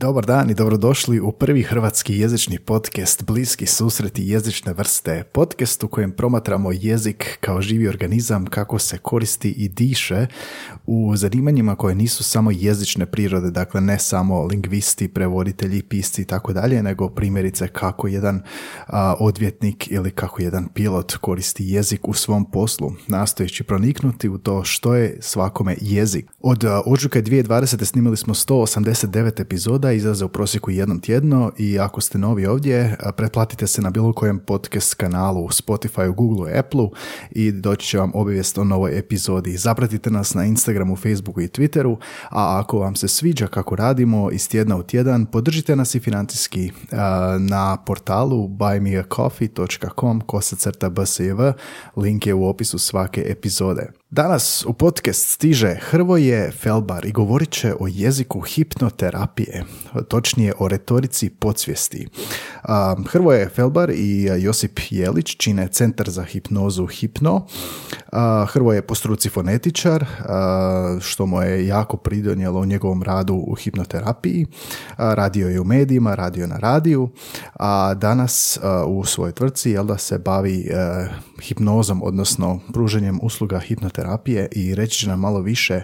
Dobar dan i dobrodošli u prvi hrvatski jezični podcast Bliski susreti jezične vrste. Podcast u kojem promatramo jezik kao živi organizam, kako se koristi i diše u zanimanjima koje nisu samo jezične prirode, dakle ne samo lingvisti, prevoditelji, pisci i tako dalje, nego primjerice kako jedan odvjetnik ili kako jedan pilot koristi jezik u svom poslu, nastojeći proniknuti u to što je svakome jezik. Od ožujka 2020. snimili smo 189 epizoda epizoda izlaze u prosjeku jednom tjedno i ako ste novi ovdje, pretplatite se na bilo kojem podcast kanalu Spotify, Google Apple i doći će vam obavijest o novoj epizodi. Zapratite nas na Instagramu, Facebooku i Twitteru, a ako vam se sviđa kako radimo iz tjedna u tjedan, podržite nas i financijski na portalu buymeacoffee.com kosacrta bsiv, link je u opisu svake epizode. Danas u podcast stiže Hrvoje Felbar i govorit će o jeziku hipnoterapije, točnije o retorici podsvijesti. Hrvoje Felbar i Josip Jelić čine Centar za hipnozu Hipno. Hrvoje je po struci fonetičar, što mu je jako pridonijelo u njegovom radu u hipnoterapiji. Radio je u medijima, radio na radiju, a danas u svojoj tvrci jel da se bavi e, hipnozom, odnosno pruženjem usluga hipnoterapije terapije i reći će nam malo više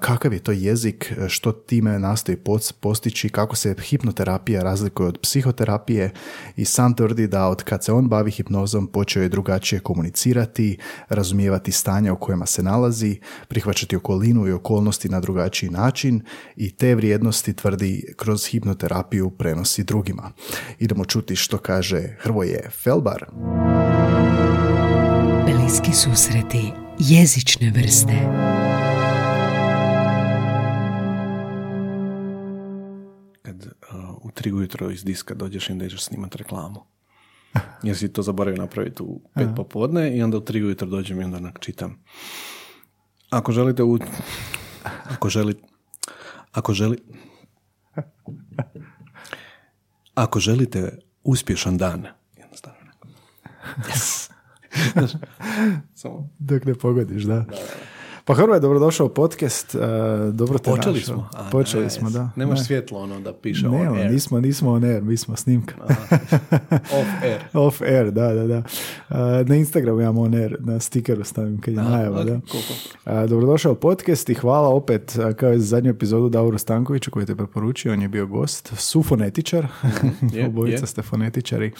kakav je to jezik, što time nastoji postići, kako se hipnoterapija razlikuje od psihoterapije i sam tvrdi da od kad se on bavi hipnozom počeo je drugačije komunicirati, razumijevati stanja u kojima se nalazi, prihvaćati okolinu i okolnosti na drugačiji način i te vrijednosti tvrdi kroz hipnoterapiju prenosi drugima. Idemo čuti što kaže Hrvoje Felbar. Bliski susreti jezične vrste. Kad uh, u tri ujutro iz diska dođeš i da ideš snimati reklamu. Jer si to zaboravio napraviti u pet popodne i onda u tri ujutro dođem i onda onak čitam. Ako želite u... Ako želi... Ako želi... Ako želite uspješan dan, jednostavno. Yes. Samo. Dok ne pogodiš, da. da. Pa Hrvoje, dobrodošao u podcast. Uh, dobro te Počeli smo. A, Počeli smo, da. Nemaš ne. svjetlo ono da piše ne, on air. Nismo, nismo on air, mi smo snimka. off air. off air, da, da, da. Uh, na Instagramu imam on air, na stikeru stavim kad je najava, da. Uh, dobrodošao u podcast i hvala opet, kao i za zadnju epizodu Dauru Stankoviću koji te preporučio, on je bio gost, sufonetičar, mm, obojica ste fonetičari.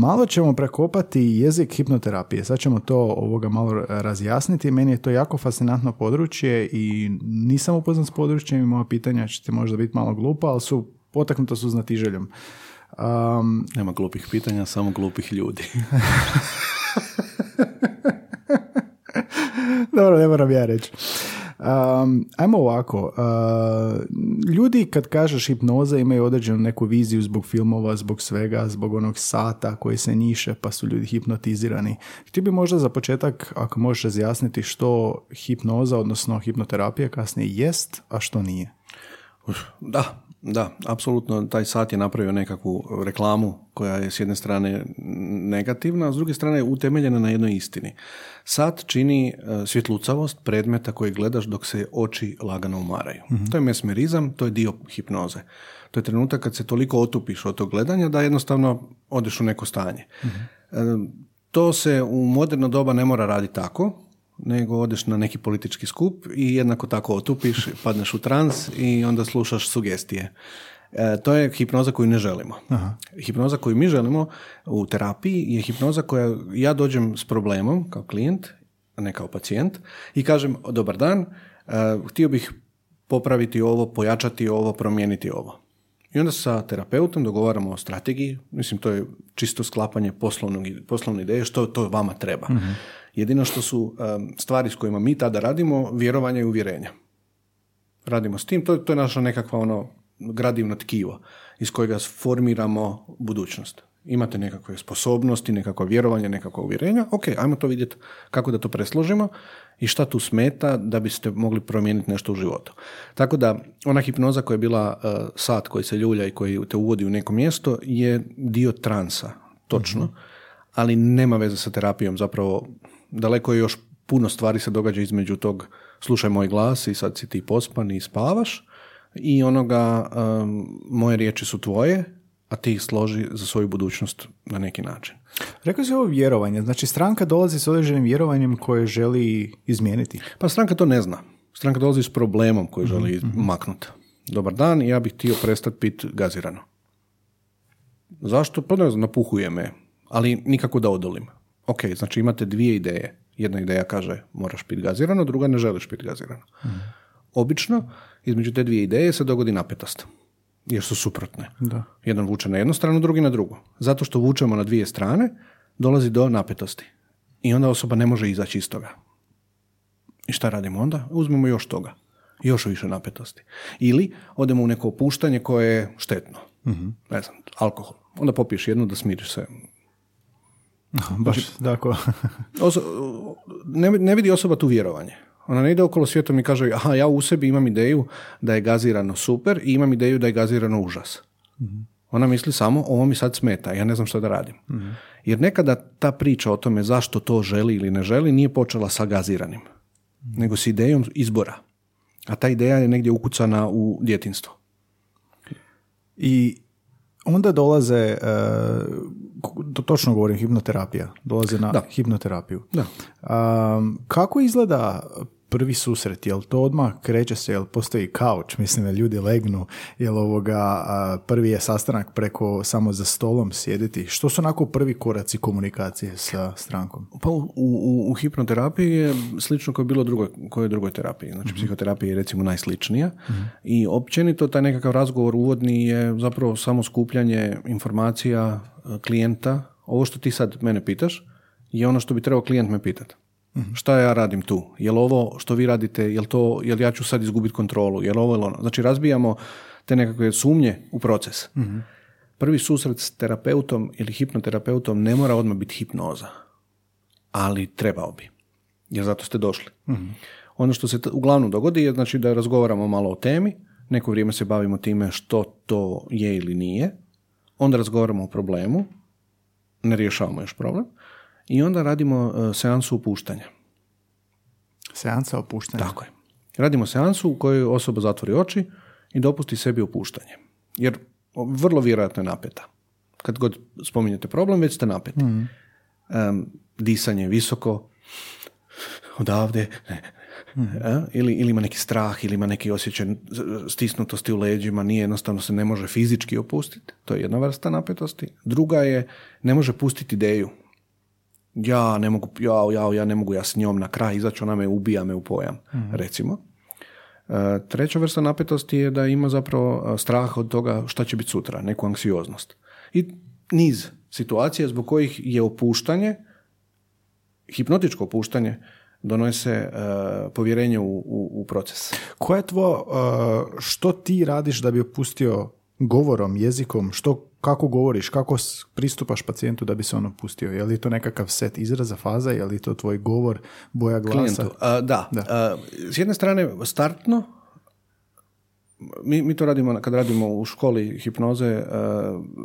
Malo ćemo prekopati jezik hipnoterapije, sad ćemo to ovoga malo razjasniti meni je to jako fascinantno područje i nisam upoznat s područjem i moja pitanja će možda biti malo glupa, ali su potaknuta su znatiželjom. Um, Nema glupih pitanja, samo glupih ljudi. Dobro, ne moram ja reći. Um, ajmo ovako, uh, ljudi kad kažeš hipnoza imaju određenu neku viziju zbog filmova, zbog svega, zbog onog sata koji se njiše pa su ljudi hipnotizirani. Htio bi možda za početak, ako možeš razjasniti što hipnoza, odnosno hipnoterapija kasnije jest, a što nije. Da, da, apsolutno taj sat je napravio nekakvu reklamu koja je s jedne strane negativna, a s druge strane utemeljena na jednoj istini. Sat čini e, svjetlucavost predmeta koji gledaš dok se oči lagano umaraju. mm To je mesmerizam, to je dio hipnoze. To je trenutak kad se toliko otupiš od tog gledanja da jednostavno odeš u neko stanje. mm To se u moderno doba ne mora raditi tako, nego odeš na neki politički skup i jednako tako otupiš, padneš u trans i onda slušaš sugestije. E, to je hipnoza koju ne želimo. Aha. Hipnoza koju mi želimo u terapiji je hipnoza koja ja dođem s problemom kao klijent, a ne kao pacijent i kažem dobar dan, e, htio bih popraviti ovo, pojačati ovo, promijeniti ovo. I onda sa terapeutom dogovaramo o strategiji, mislim to je čisto sklapanje poslovnog, poslovne ideje, što to vama treba. uh Jedino što su stvari s kojima mi tada radimo, vjerovanje i uvjerenja. Radimo s tim, to, to je naša nekakva ono gradivno tkivo iz kojega formiramo budućnost. Imate nekakve sposobnosti, nekakvo vjerovanje, nekakvo uvjerenja, ok, ajmo to vidjeti kako da to presložimo i šta tu smeta da biste mogli promijeniti nešto u životu. Tako da ona hipnoza koja je bila uh, sat koji se ljulja i koji te uvodi u neko mjesto je dio transa, točno, mhm. ali nema veze sa terapijom, zapravo daleko je još puno stvari se događa između tog slušaj moj glas i sad si ti pospan i spavaš, i onoga um, moje riječi su tvoje, a ti ih složi za svoju budućnost na neki način. Rekao si ovo vjerovanje, znači stranka dolazi s određenim vjerovanjem koje želi izmijeniti. Pa stranka to ne zna. Stranka dolazi s problemom koji želi maknuti. Dobar dan, ja bih htio prestati pit gazirano. Zašto? Pa ne znam, napuhuje me, ali nikako da odolim. Ok, znači imate dvije ideje. Jedna ideja kaže moraš pit gazirano, druga ne želiš pit gazirano. Obično, između te dvije ideje se dogodi napetost. Jer su suprotne. Da. Jedan vuče na jednu stranu, drugi na drugu. Zato što vučemo na dvije strane, dolazi do napetosti. I onda osoba ne može izaći iz toga. I šta radimo onda? Uzmemo još toga. Još više napetosti. Ili odemo u neko opuštanje koje je štetno. Ne znam, alkohol. Onda popiješ jednu da smiriš se. Baš, tako. Oso- ne, ne vidi osoba tu vjerovanje. Ona ne ide okolo svijetom i kaže, aha, ja u sebi imam ideju da je gazirano super i imam ideju da je gazirano užas. Ona misli samo, ovo mi sad smeta, ja ne znam što da radim. Jer nekada ta priča o tome zašto to želi ili ne želi nije počela sa gaziranim, nego s idejom izbora. A ta ideja je negdje ukucana u djetinstvo. I onda dolaze, e, to točno govorim, hipnoterapija. Dolaze na Da. hipnoterapiju. Da. Um, kako izgleda prvi susret? Jel to odmah kreće se, jel postoji kauč, mislim, jel ljudi legnu, jel ovoga, a, prvi je sastanak preko samo za stolom sjediti? Što su onako prvi koraci komunikacije sa strankom? Pa u, u, u hipnoterapiji je slično kao bilo drugoj, kojoj drugoj terapiji. Znači psihoterapija je recimo najsličnija i općenito taj nekakav razgovor uvodni je zapravo samo skupljanje informacija klijenta. Ovo što ti sad mene pitaš je ono što bi trebao klijent me pitati. Šta ja radim tu? Jel ovo što vi radite, jel to, jel ja ću sad izgubiti kontrolu, jel ovo ili ono? Znači razbijamo te nekakve sumnje u proces. Prvi susret s terapeutom ili hipnoterapeutom ne mora odmah biti hipnoza ali trebao bi. Jer zato ste došli. Ono što se t- uglavnom dogodi je znači da razgovaramo malo o temi, neko vrijeme se bavimo time što to je ili nije, onda razgovaramo o problemu, ne rješavamo još problem, i onda radimo e, seansu opuštanja. Seansa opuštanja. Tako je. Radimo seansu u kojoj osoba zatvori oči i dopusti sebi opuštanje. Jer vrlo vjerojatno je napeta. Kad god spominjete problem, već ste napeti. Em, disanje visoko, odavde, ne, e, ili, ili ima neki strah, ili ima neki osjećaj stisnutosti u leđima, nije jednostavno se ne može fizički opustiti. To je jedna vrsta napetosti. Druga je, ne može pustiti ideju. Ja ne mogu, ja, ja, ja ne mogu ja s njom na kraj izaći, ona me ubija me u pojam, recimo. E, Treća vrsta napetosti je da ima zapravo e, strah od toga šta će biti sutra, neku anksioznost. I niz situacija zbog kojih je opuštanje, hipnotičko opuštanje, donose e, povjerenje u, u, u proces. Koje je tvo, uh, što ti radiš da bi opustio govorom, jezikom, što, kako govoriš, kako pristupaš pacijentu da bi se on opustio? Je li to nekakav set izraza, faza, je li to tvoj govor, boja glasa? A, da. Da. S jedne strane, startno, mi, mi to radimo kad radimo u školi hipnoze,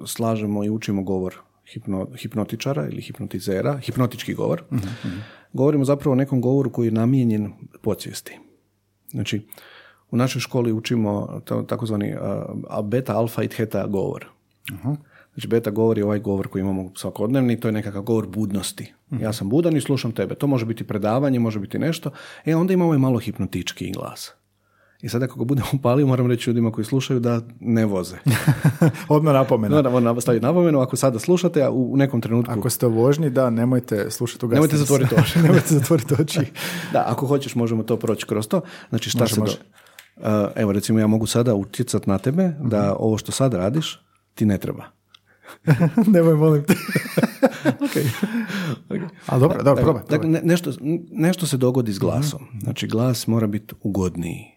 slažemo i učimo govor hipno, hipnotičara ili hipnotizera, hipnotički govor. Govorimo zapravo o nekom govoru koji je namijenjen podsvijesti. Znači, u našoj školi učimo takozvani beta, alfa i theta govor. Znači, beta govor je ovaj govor koji imamo svakodnevni, to je nekakav govor budnosti. Ja sam budan i slušam tebe. To može biti predavanje, može biti nešto. E, onda ima ovaj malo hipnotički glas. I sad ako ga budem upalio, moram reći ljudima koji slušaju da ne voze. Odmah napomena. Moram staviti napomenu, ako sada slušate, a u nekom trenutku... Ako ste u vožnji, da, nemojte slušati u Nemojte zatvoriti oči. nemojte zatvoriti oči. Da, ako hoćeš možemo to proći kroz to. Znači šta Može, se... do- može. Uh, evo recimo ja mogu sada utjecati na tebe da ovo što sad radiš ti ne treba. Nemoj, molim te. A dobro, dobro, probaj. Dakle, ne- nešto, nešto se dogodi s glasom. Znači, glas mora biti ugodniji,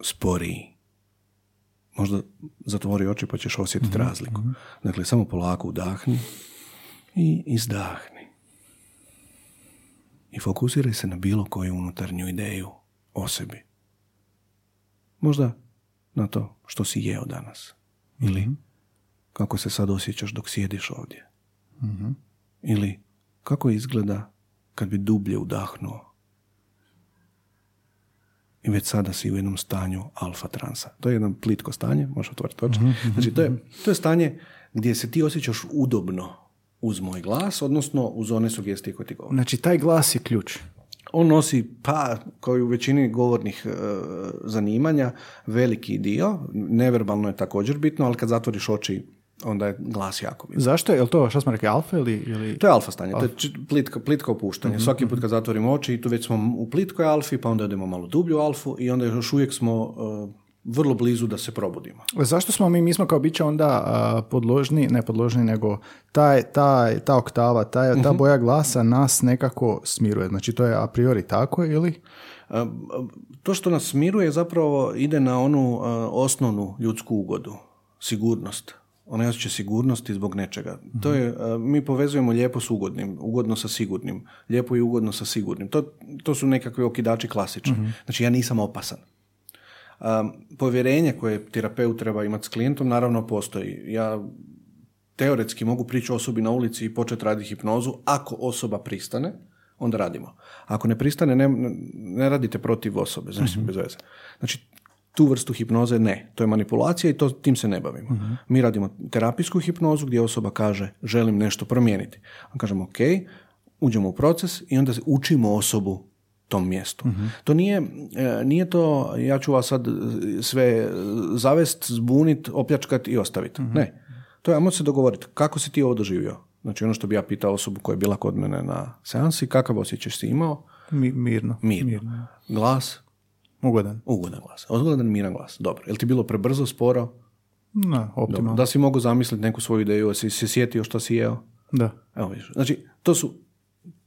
sporiji. Možda zatvori oči pa ćeš osjetiti razliku. Dakle, samo polako udahni i izdahni. I fokusiraj se na bilo koju unutarnju ideju o sebi. Možda na to što si jeo danas. Ili kako se sad osjećaš dok sjediš ovdje. Ili kako izgleda kad bi dublje udahnuo. I već sada si u jednom stanju alfa transa. To je jedno plitko stanje, možeš otvoriti oči. Znači, to je, to je stanje gdje se ti osjećaš udobno uz moj glas, odnosno uz one sugestije koje ti govore. Znači, taj glas je ključ. On nosi, pa, kao i u većini govornih e, zanimanja, veliki dio. Neverbalno je također bitno, ali kad zatvoriš oči, onda je glas jako bitno. Zašto? Je li to, što smo rekli, alfa ili... ili... To je alfa stanje, to je plitko, plitko opuštanje. Svaki put kad zatvorimo oči i tu već smo u plitkoj alfi, pa onda idemo malo dublju alfu i onda još uvijek smo e, vrlo blizu da se probudimo. Zašto smo mi, mi smo kao bića onda a, podložni, ne podložni, nego taj, taj, ta oktava, taj, ta boja glasa nas nekako smiruje. Znači to je a priori tako ili? E, To što nas smiruje zapravo ide na onu e, osnovnu ljudsku ugodu, sigurnost. Ona osjeća sigurnosti zbog nečega. To je, mi povezujemo lijepo s ugodnim, ugodno sa sigurnim, lijepo i ugodno sa sigurnim. To, to su nekakvi okidači klasični. Znači ja nisam opasan. Um, povjerenje koje terapeut treba imati s klijentom naravno postoji. Ja teoretski mogu prići osobi na ulici i početi raditi hipnozu ako osoba pristane, onda radimo. Ako ne pristane, ne, ne radite protiv osobe, znači bez veze. Znači, tu vrstu hipnoze ne. To je manipulacija i to, tim se ne bavimo. Mi radimo terapijsku hipnozu gdje osoba kaže želim nešto promijeniti. On kažemo ok, uđemo u proces i onda učimo osobu tom mjestu. To nije, e, nije to, ja ću vas sad sve zavest, zbunit, opljačkat i ostaviti. Ne. To je, ajmo se dogovoriti, kako si ti ovo doživio? Znači ono što bi ja pitao osobu koja je bila kod mene na seansi, kakav osjećaj si imao? Mi, mirno. Mirno. Glas? Ugodan. Ugodan glas. Ugodan, miran glas. Dobro. Je li ti bilo prebrzo, sporo? Dobro. optimalno. Da si mogao zamisliti neku svoju ideju, si se sjetio što si jeo? Da. Evo vidiš. Znači, to su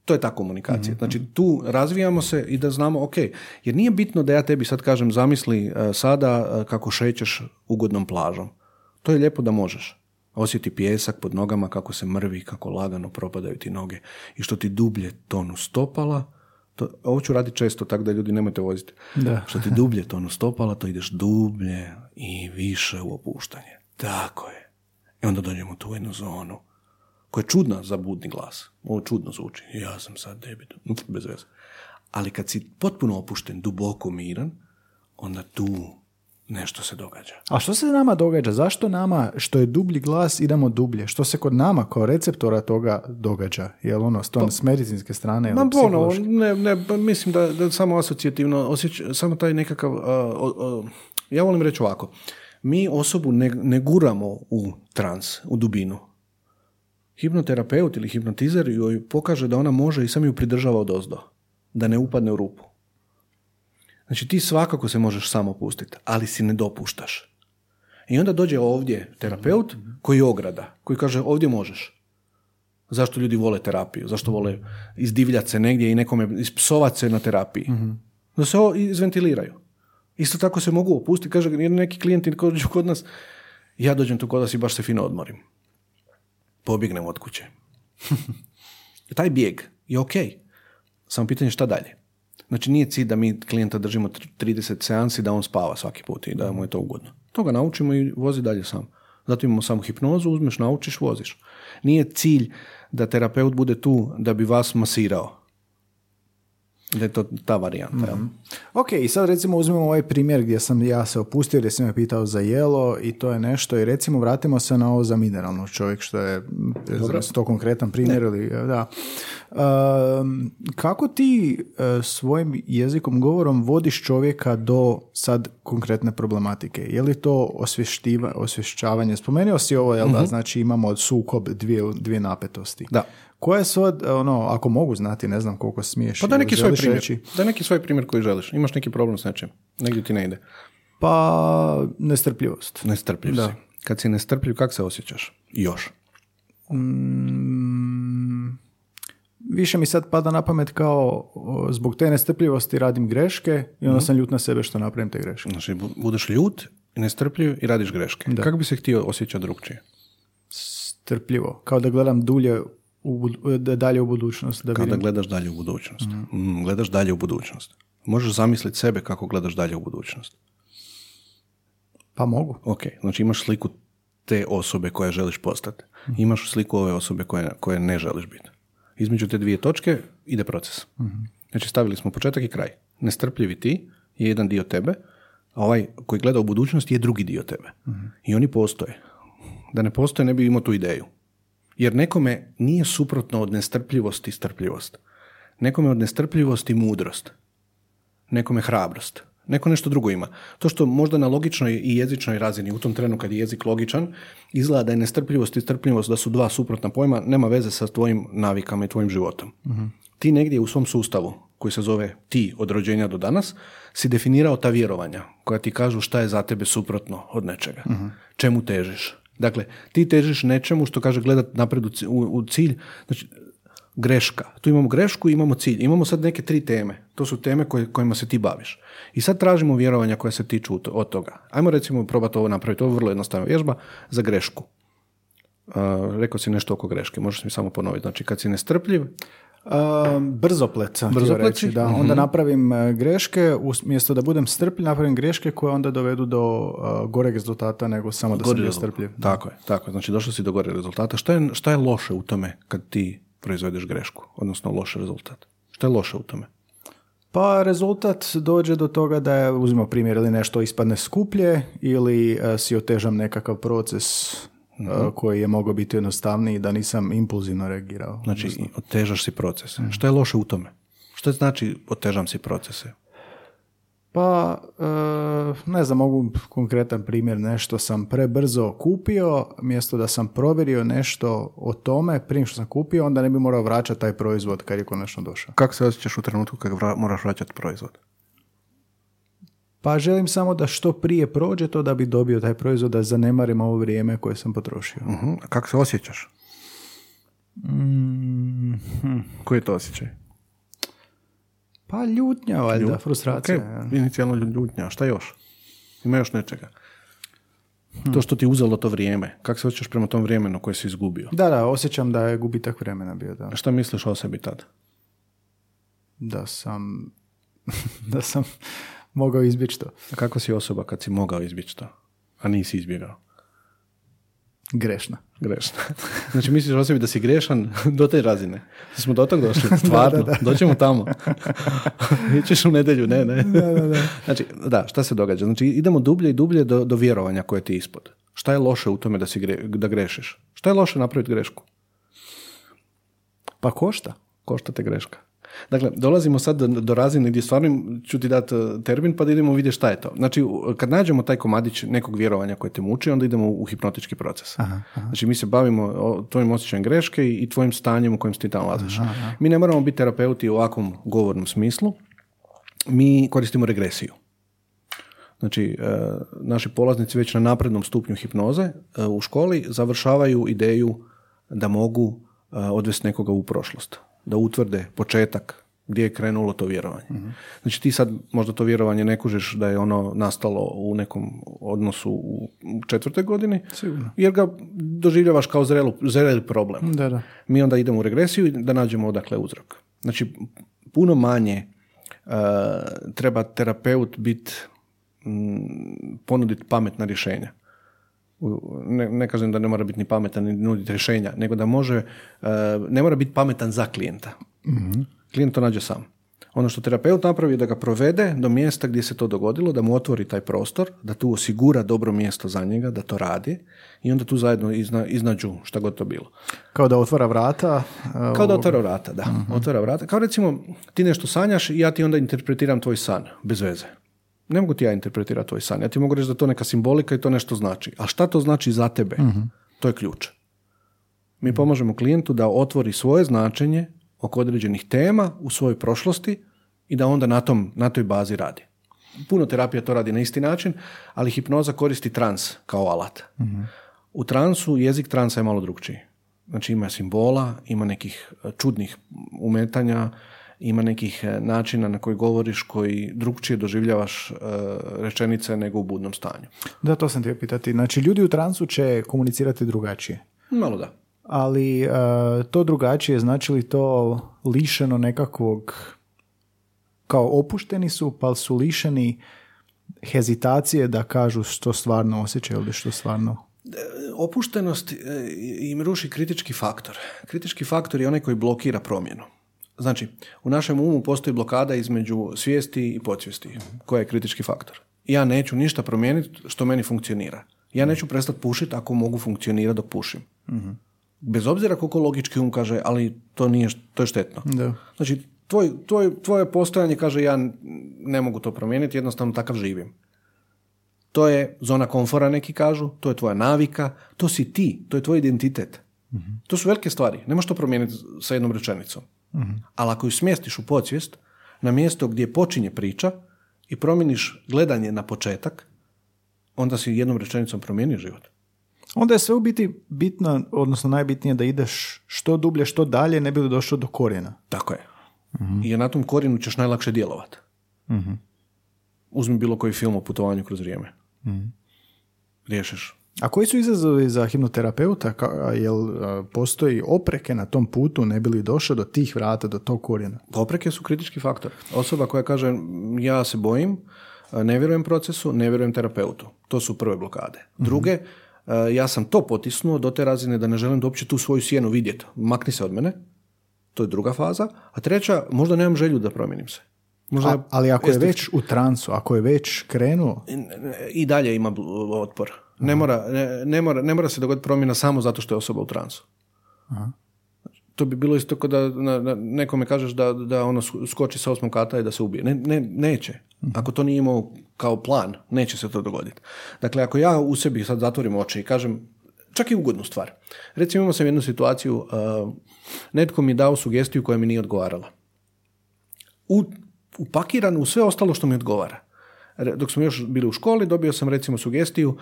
to je ta komunikacija. Znači, tu razvijamo se i da znamo, ok, jer nije bitno da ja tebi sad kažem, zamisli e, sada e, kako šećeš ugodnom plažom. To je lijepo da možeš. Osjeti pjesak pod nogama, kako se mrvi, kako lagano propadaju ti noge i što ti dublje tonu stopala, to, ovo ću raditi često, tako da ljudi nemojte voziti. Da. Što ti dublje tonu stopala, to ideš dublje i više u opuštanje. Tako je. I onda dođemo u tu jednu zonu koja je čudna za budni glas. Ovo čudno zvuči. Ja sam sad debit. Bez veze. Ali kad si potpuno opušten, duboko miran, onda tu nešto se događa. A što se nama događa? Zašto nama, što je dublji glas, idemo dublje? Što se kod nama kao receptora toga događa? Jel ono, s, tom, s medicinske strane? Ma ponovo, ne, ne, pa mislim da, da samo asocijativno, osjeć, samo taj nekakav, o- o- ja volim reći ovako, mi osobu ne, ne guramo u trans, u dubinu. Hipnoterapeut ili hipnotizer joj pokaže da ona može i sam ju pridržava od ozdo, da ne upadne u rupu. Znači ti svakako se možeš samo pustiti, ali si ne dopuštaš. I onda dođe ovdje terapeut koji je ograda, koji kaže ovdje možeš. Zašto ljudi vole terapiju? Zašto vole izdivljati se negdje i nekome ispsovat se na terapiji? Da se ovo izventiliraju. Isto tako se mogu opustiti. Kaže, jer neki klijenti koji dođu kod nas, ja dođem tu kod vas i baš se fino odmorim. Pobjegnem od kuće. Taj bijeg je ok. Samo pitanje šta dalje. Znači nije cilj da mi klijenta držimo tr- 30 seansi da on spava svaki put i da mu je to ugodno. To ga naučimo i vozi dalje sam. Zato imamo samo hipnozu, uzmeš, naučiš, voziš. Nije cilj da terapeut bude tu da bi vas masirao. Da je to ta varijanta. jel? Ok, i sad recimo uzmemo ovaj primjer gdje sam ja se opustio, gdje sam me pitao za jelo i to je nešto i recimo vratimo se na ovo za mineralno čovjek što je Dobro. to konkretan primjer ili da. Kako ti e, svojim jezikom, govorom vodiš čovjeka do sad konkretne problematike? Je li to osvještiva, osvješćavanje? Spomenuo si ovo, jel da, znači imamo sukob dvije, dvije napetosti. Da. Koje su, od, ono, ako mogu znati, ne znam koliko smiješ. Pa da neki svoj želiš primjer. reći? Da neki svoj primjer koji želiš. Imaš neki problem s nečim. Negdje ti ne ide. Pa, nestrpljivost. Nestrpljiv Da. si. Kad si nestrpljiv, kako se osjećaš? Još. Mm, više mi sad pada na pamet kao zbog te nestrpljivosti radim greške i onda sam ljut na sebe što napravim te greške. Znači, bu- budeš ljut, nestrpljiv i radiš greške. Kako bi se htio osjećati drugčije? Strpljivo. Kao da gledam dulje u, da- dalje u budućnost. Da Kada vidim. gledaš dalje u budućnost. Mm, gledaš dalje u budućnost. Možeš zamisliti sebe kako gledaš dalje u budućnost. Pa mogu. Ok, znači imaš sliku te osobe koje želiš postati. Imaš sliku ove osobe koje, koje ne želiš biti. Između te dvije točke ide proces. Znači stavili smo početak i kraj. Nestrpljivi ti je jedan dio tebe, a ovaj koji gleda u budućnost je drugi dio tebe. I oni postoje. Da ne postoje ne bi imao tu ideju. Jer nekome nije suprotno od nestrpljivosti strpljivost. Nekome od nestrpljivosti mudrost. Nekome hrabrost. Neko nešto drugo ima. To što možda na logičnoj i jezičnoj razini, u tom trenu kad je jezik logičan, izgleda da je nestrpljivost i strpljivost da su dva suprotna pojma, nema veze sa tvojim navikama i tvojim životom. Ti negdje u svom sustavu, koji se zove ti od rođenja do danas, si definirao ta vjerovanja koja ti kažu šta je za tebe suprotno od nečega. Čemu težiš? Dakle, ti težiš nečemu što kaže gledat napred u cilj. Znači, greška. Tu imamo grešku i imamo cilj. Imamo sad neke tri teme. To su teme koje, kojima se ti baviš. I sad tražimo vjerovanja koja se tiču od- toga. Ajmo recimo probati ovo napraviti. Ovo je vrlo jednostavna vježba za grešku. Uh, rekao si nešto oko greške. Možeš mi samo ponoviti. Znači, kad si nestrpljiv, brzoplet sam htio Brzopleti? reći, da. Onda napravim e, greške, umjesto da budem strpljiv, napravim greške koje onda dovedu do e, goreg rezultata nego samo da sam Gori bio strpljiv. Tako je, tako je. Znači došao si do gore rezultata. Šta je, šta je loše u tome kad ti proizvedeš grešku, odnosno loš rezultat? Šta je loše u tome? Pa rezultat dođe do toga da je, uzmimo primjer, ili nešto ispadne skuplje ili e, si otežam nekakav proces e, koji je mogao biti jednostavniji da nisam impulzivno reagirao. Znači, otežaš si procese. Šta je loše u tome? Šta znači otežam si procese? Pa, e, ne znam, mogu konkretan primjer, nešto sam prebrzo kupio, mjesto da sam provjerio nešto o tome, prije što sam kupio, onda ne bi morao vraćati taj proizvod kad je konačno došao. Kako se osjećaš u trenutku kad vra- moraš vraćati proizvod? Pa želim samo da što prije prođe to da bi dobio taj proizvod, da zanemarim ovo vrijeme koje sam potrošio. Mhm. A kako se osjećaš? Koji je to osjećaj? Pa ljutnja, valjda, frustracija. Ok, ja. inicijalno ljutnja. A Šta još? Ima još nečega? To što ti je uzelo to vrijeme. Kako se osjećaš prema tom vremenu koje si izgubio? Da, da, osjećam da je gubitak vremena bio, da. A šta misliš o sebi tad? Da sam, da sam mogao izbjeći to. A kako si osoba kad si mogao izbjeći to, a nisi izbjegao? Grešna. Grešno. Znači misliš o sebi da si grešan do te razine. Da smo do tog došli, stvarno. Doćemo tamo. Ićeš u nedjelju, ne, ne. Znači, da, šta se događa? Znači, idemo dublje i dublje do, do vjerovanja koje ti je ispod. Šta je loše u tome da, si gre- da grešiš? Šta je loše napraviti grešku? Pa košta. Košta te greška. Dakle, dolazimo sad do, razine gdje stvarno ću ti dati e, termin pa da idemo vidjeti šta je to. Znači, kad nađemo taj komadić nekog vjerovanja koje te muči, onda idemo u hipnotički proces. Znači, mi se bavimo tvojim osjećajem greške i, tvojim stanjem u kojem se ti tamo nalaziš. Mi ne moramo biti terapeuti u ovakvom govornom smislu. Mi koristimo regresiju. Znači, e, naši polaznici već na naprednom stupnju hipnoze e, u školi završavaju ideju da mogu odvesti nekoga u prošlost, da utvrde početak gdje je krenulo to vjerovanje. Znači ti sad možda to vjerovanje ne kužiš da je ono nastalo u nekom odnosu u četvrtoj godini, jer ga doživljavaš kao zrelu, zreli problem. Da, da. Mi onda idemo u regresiju i da nađemo odakle uzrok. Znači, puno manje uh, treba terapeut biti, ponuditi pametna rješenja. Ne, ne kažem da ne mora biti ni pametan ni nuditi rješenja, nego da može, uh, ne mora biti pametan za klijenta. Klijent to nađe sam. Ono što terapeut napravi je da ga provede do mjesta gdje se to dogodilo, da mu otvori taj prostor, da tu osigura dobro mjesto za njega, da to radi i onda tu zajedno izna, iznađu šta god to bilo. Kao da otvara vrata. a, Kao da otvara vrata, da. Otvara vrata. Kao recimo, ti nešto sanjaš i ja ti onda interpretiram tvoj san, bez veze. Ne mogu ti ja interpretirati tvoj san. Ja ti mogu reći da to neka simbolika i to nešto znači. A šta to znači za tebe? To je ključ. Mi pomažemo klijentu da otvori svoje značenje oko određenih tema u svojoj prošlosti i da onda na, tom, na toj bazi radi. Puno terapija to radi na isti način, ali hipnoza koristi trans kao alat. U transu jezik transa je malo drugčiji. Znači ima simbola, ima nekih e, čudnih umetanja, ima nekih e, načina na koji govoriš koji drugčije doživljavaš e, rečenice nego u budnom stanju. Da, to sam htio pitati. Znači, ljudi u transu će komunicirati drugačije. Malo da. Ali e, to drugačije, znači li to lišeno nekakvog, kao opušteni su, pa su lišeni hezitacije da kažu što stvarno osjećaju ili što stvarno... Opuštenost im ruši kritički faktor. Kritički faktor je onaj koji blokira promjenu. Znači, u našem umu postoji blokada između svijesti i podsvijesti, koja je kritički faktor. Ja neću ništa promijeniti što meni funkcionira. Ja neću prestati pušiti ako mogu funkcionirati dok pušim. Bez obzira koliko logički um kaže, ali to nije, to je štetno. Da. Znači, tvoj, tvoj, tvoje postojanje kaže ja ne mogu to promijeniti, jednostavno takav živim. To je zona komfora, neki kažu, to je tvoja navika, to si ti, to je tvoj identitet. To su velike stvari, ne možeš to promijeniti sa jednom rečenicom. Ali ako ju smjestiš u podsvijest, na mjesto gdje počinje priča i promijeniš gledanje na početak, onda si jednom rečenicom promijenio život. Onda je sve u biti bitno, odnosno najbitnije da ideš što dublje, što dalje, ne bi li došao do korijena. Tako je. I na tom korijenu ćeš najlakše djelovati. Uzmi bilo koji film o putovanju kroz vrijeme. Riješiš. A koji su izazovi za hipnoterapeuta? Jel postoji opreke na tom putu, ne bi li došao do tih vrata, do tog korijena? Opreke su kritički faktor. Osoba koja kaže ja se bojim, ne vjerujem procesu, ne vjerujem terapeutu. To su prve blokade. Druge, ja sam to potisnuo do te razine da ne želim da uopće tu svoju sjenu vidjeti. Makni se od mene. To je druga faza. A treća, možda nemam želju da promijenim se. Možda A, ali ako je već u transu, ako je već krenuo, i dalje ima otpor. Ne mora, ne, ne, mora, ne mora se dogoditi promjena samo zato što je osoba u transu. To bi bilo isto kao da na, na- nekome kažeš da, da ono sk- skoči sa osmog kata i da se ubije. Ne, ne, neće. Ako to nije imao kao plan, neće se to dogoditi. Dakle, ako ja u sebi sad zatvorim oči i kažem, čak i ugodnu stvar. Recimo imao sam jednu situaciju, uh, netko mi je dao sugestiju koja mi nije odgovarala u, upakirano u sve ostalo što mi odgovara. Dok smo još bili u školi, dobio sam recimo sugestiju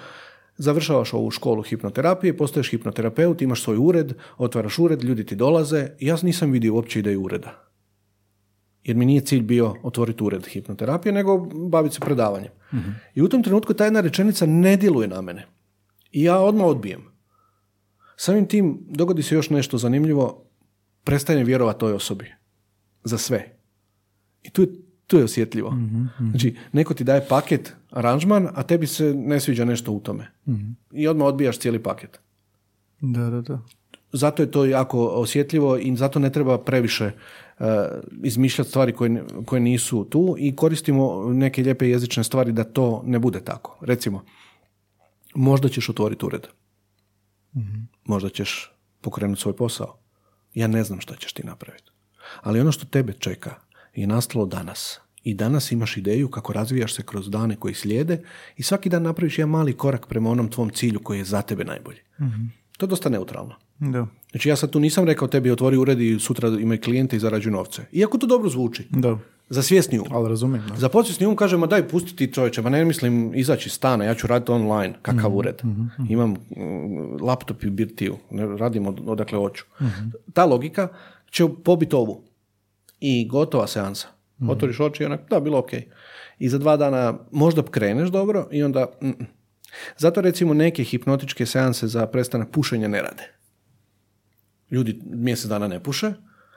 završavaš ovu školu hipnoterapije, postaješ hipnoterapeut, imaš svoj ured, otvaraš ured, ljudi ti dolaze. Ja nisam vidio uopće ideju ureda. Jer mi nije cilj bio otvoriti ured hipnoterapije, nego baviti se predavanjem. I u tom trenutku ta jedna rečenica ne djeluje na mene. I ja odmah odbijem. Samim tim dogodi se još nešto zanimljivo, prestajem vjerovati toj osobi. Za sve. I tu je, tu je osjetljivo. Znači, neko ti daje paket, aranžman, a tebi se ne sviđa nešto u tome. I odmah odbijaš cijeli paket. da, da, da. Zato je to jako osjetljivo i zato ne treba previše uh, izmišljati stvari koje, koje nisu tu i koristimo neke lijepe jezične stvari da to ne bude tako. Recimo, možda ćeš otvoriti ured. Možda ćeš pokrenuti svoj posao. Ja ne znam šta ćeš ti napraviti. Ali ono što tebe čeka je nastalo danas. I danas imaš ideju kako razvijaš se kroz dane koji slijede i svaki dan napraviš jedan mali korak prema onom tvom cilju koji je za tebe najbolji. To je dosta neutralno. Da, Znači ja sad tu nisam rekao tebi otvori ured i sutra imaj klijente i zarađuj novce. Iako to dobro zvuči. da. Za svjesni um. Ali razumijem. Da. Za podsvjesni um kaže, ma daj pusti ti čovječe, ma ne mislim izaći iz stana, ja ću raditi online, kakav Mhm, ured. Imam mm, laptop i birtiju, ne radim od, odakle hoću. Mhm. Ta logika će pobiti ovu. I gotova seansa. Mhm. Otvoriš oči i onak, da, bilo ok. I za dva dana možda kreneš dobro i onda... mm, mm. Zato recimo neke hipnotičke seanse za prestanak pušenja ne rade. Ljudi mjesec dana ne puše,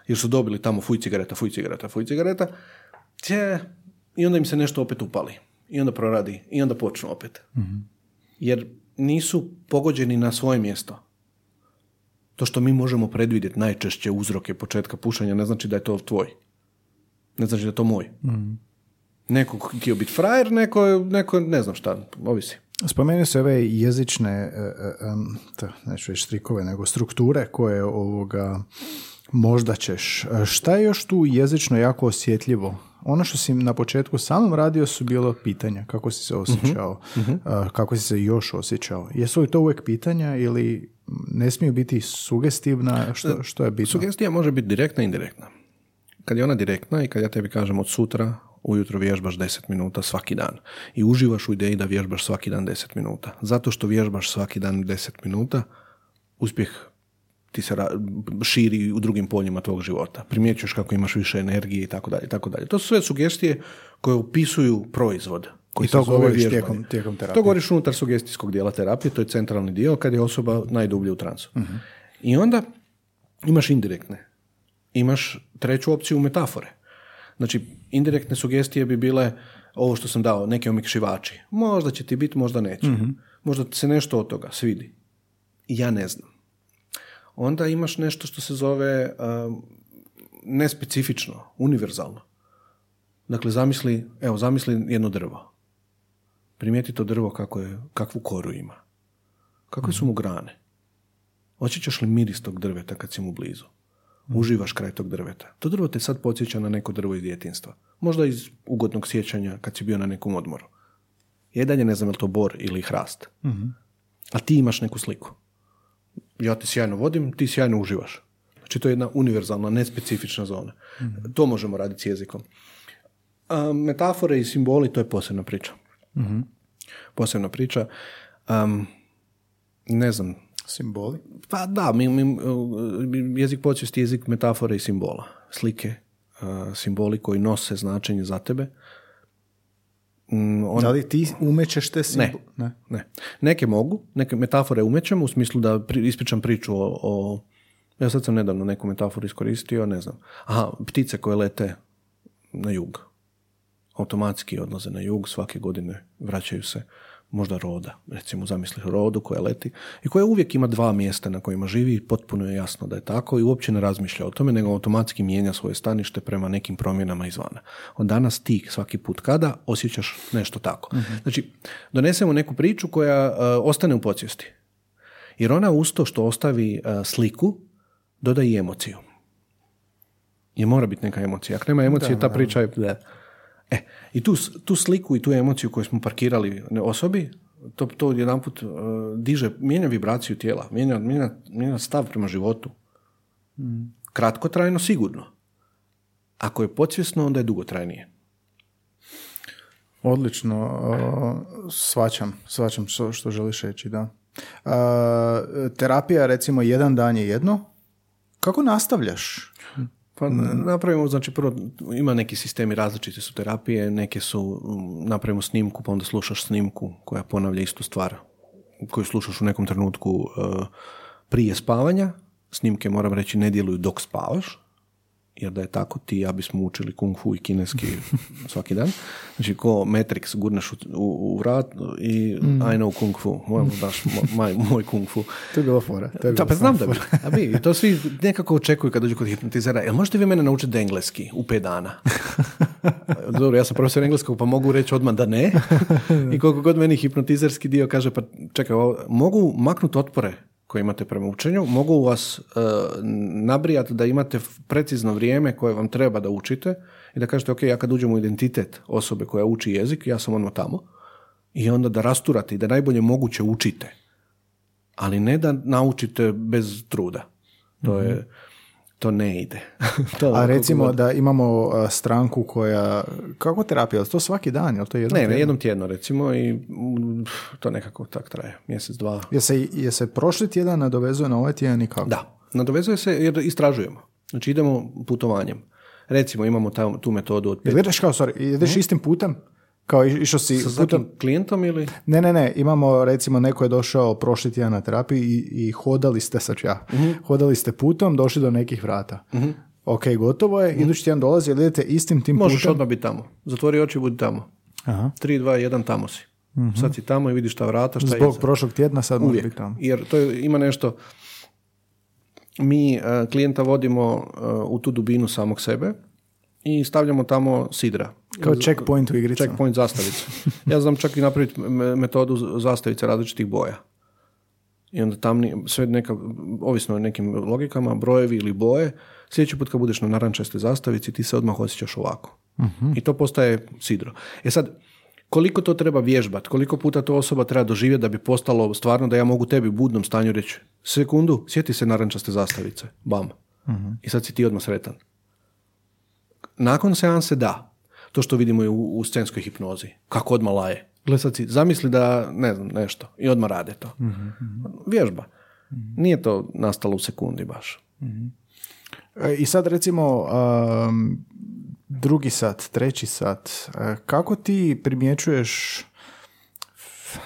jer su dobili tamo fuj cigareta, fuj cigareta, fuj cigareta, tje, i onda im se nešto opet upali. I onda proradi. I onda počnu opet. Jer nisu pogođeni na svoje mjesto. To što mi možemo predvidjeti najčešće uzroke početka pušenja ne znači da je to tvoj. Ne znači da je to moj. Neko htio biti frajer, neko, neko ne znam šta, ovisi. Spomenuo se ove jezične, e, e, to, neću reći strikove, nego strukture koje ovoga možda ćeš. Šta je još tu jezično jako osjetljivo? Ono što si na početku samom radio su bilo pitanja. Kako si se osjećao? E, Kako si se još osjećao? Jesu li to uvijek pitanja ili ne smiju biti sugestivna? Što, što je bitno? Sugestija može biti direktna i indirektna. Kad je ona direktna i kad ja tebi kažem od sutra ujutro vježbaš 10 minuta svaki dan i uživaš u ideji da vježbaš svaki dan 10 minuta. Zato što vježbaš svaki dan 10 minuta, uspjeh ti se širi u drugim poljima tvog života. Primjećuješ kako imaš više energije i tako dalje, i tako dalje. To su sve sugestije koje upisuju proizvod. Koji I to se zove govoriš tijekom- tijekom terapije. To govoriš unutar sugestijskog dijela terapije, to je centralni dio kad je osoba najdublje u transu. I onda imaš indirektne. Imaš treću opciju metafore. Znači, indirektne sugestije bi bile ovo što sam dao, neki omekšivači. Možda će ti biti, možda neće. Možda ti se nešto od toga svidi. Ja ne znam. Onda imaš nešto što se zove um, nespecifično, univerzalno. Dakle, zamisli, evo, zamisli jedno drvo. Primijeti to drvo kako je, kakvu koru ima. Kakve su mu grane. Osjećaš li miris tog drveta kad si mu blizu? Uživaš kraj tog drveta. To drvo te sad podsjeća na neko drvo iz djetinstva. Možda iz ugodnog sjećanja kad si bio na nekom odmoru. Ja i dalje ne znam je to bor ili hrast. A ti imaš neku sliku. Ja ti sjajno vodim, ti sjajno uživaš. Znači to je jedna univerzalna, nespecifična zona. To možemo raditi s jezikom. A, metafore i simboli, to je posebna priča. Posebna priča. Am, ne znam, Simboli. pa da, mi, mi, jezik podsvijesti je jezik metafore i simbola. Slike, a, simboli koji nose značenje za tebe. Mm, on- Da li ti umećeš te simbole? ne. Ne. Neke mogu, neke metafore umećem u smislu da pri, ispričam priču o, o... Ja sad sam nedavno neku metaforu iskoristio, ne znam. Aha, ptice koje lete na jug. Automatski odlaze na jug, svake godine vraćaju se možda roda, recimo zamisli rodu koja leti i koja uvijek ima dva mjesta na kojima živi i potpuno je jasno da je tako i uopće ne razmišlja o tome, nego automatski mijenja svoje stanište prema nekim promjenama izvana. Od danas ti svaki put kada osjećaš nešto tako. Znači, donesemo neku priču koja e, ostane u podsvijesti. Jer ona uz to što ostavi e, sliku, doda i emociju. Jer mora biti neka emocija. Ako nema emocije, ta priča je... bleh. E, i tu, tu sliku i tu emociju koju smo parkirali osobi, to, to jedanput uh, diže, mijenja vibraciju tijela, mijenja, mijenja, mijenja stav prema životu. Kratkotrajno sigurno. Ako je podsvjesno, onda je dugotrajnije. Odlično, uh, svačam, svačam što, što želiš reći, da. Uh, terapija, recimo, jedan dan je jedno. Kako nastavljaš? Pa napravimo, znači prvo ima neki sistemi različite su terapije, neke su, mm, napravimo snimku pa onda slušaš snimku koja ponavlja istu stvar koju slušaš u nekom trenutku uh, prije spavanja. Snimke, moram reći, ne djeluju dok spavaš, jer da je tako ti ja bismo učili kung fu i kineski svaki dan. Znači, ko Matrix gurneš u, u, u vrat i I know kung fu, moj, daš mo- moj, moj kung fu. To je bila fora. To je Da, bila pa znam da bi. A bi, to svi nekako očekuju kad dođu kod hipnotizera. Jel možete vi mene naučiti engleski u pet dana? Dobro, ja sam profesor engleskog, pa mogu reći odmah da ne. I koliko god meni hipnotizerski dio kaže, pa čekaj, ovo, mogu maknuti otpore koje imate prema učenju, mogu vas uh, nabrijati da imate precizno vrijeme koje vam treba da učite i da kažete, ok, ja kad uđem u identitet osobe koja uči jezik, ja sam odmah tamo. I onda da rasturate i da najbolje moguće učite ali ne da naučite bez truda. To je, to ne ide. to, A recimo god- da imamo stranku koja, kako terapija, je to svaki dan, je li to jedno Ne, ne, jednom tjedno recimo i to nekako tak traje, mjesec, dva. Je se, je se prošli tjedan nadovezuje na ovaj tjedan i kako? Da, nadovezuje se jer istražujemo. Znači idemo putovanjem. Recimo imamo ta, tu metodu od Jel pet... ideš kao, sorry, ideš istim putem? Kao išao si Sa putem? klijentom ili... Ne, ne, ne, imamo recimo neko je došao prošli tjedan na terapiju i, i hodali ste, sad ja, hodali ste putom, došli do nekih vrata. Ok, gotovo je, idući tjedan dolazi, jel idete istim tim Možeš putem? odmah biti tamo. Zatvori oči i budi tamo. Aha. 3, 2, 1, tamo si. Sad si tamo i vidiš ta vrata, šta je Zbog iza. prošlog tjedna sad može Uvijek. biti tamo. Jer to je, ima nešto, mi e, klijenta vodimo e, u tu dubinu samog sebe i stavljamo tamo sidra. Kao checkpoint u igricama. Checkpoint zastavice. Ja znam čak i napraviti me- metodu zastavice različitih boja. I onda tamni, sve neka, ovisno o nekim logikama, brojevi ili boje, sljedeći put kad budeš na narančastoj zastavici, ti se odmah osjećaš ovako. I to postaje sidro. E sad, koliko to treba vježbati, koliko puta to osoba treba doživjeti da bi postalo stvarno da ja mogu tebi u budnom stanju reći, sekundu, sjeti se narančaste zastavice, bam. I sad si ti odmah sretan. Nakon seanse da. To što vidimo i u, u scenskoj hipnozi. Kako odmah laje. Gle sad si, zamisli da, ne znam, nešto. I odmah rade to. Vježba. Nije to nastalo u sekundi baš. E, I sad recimo um, drugi sat, treći sat, e, kako ti primjećuješ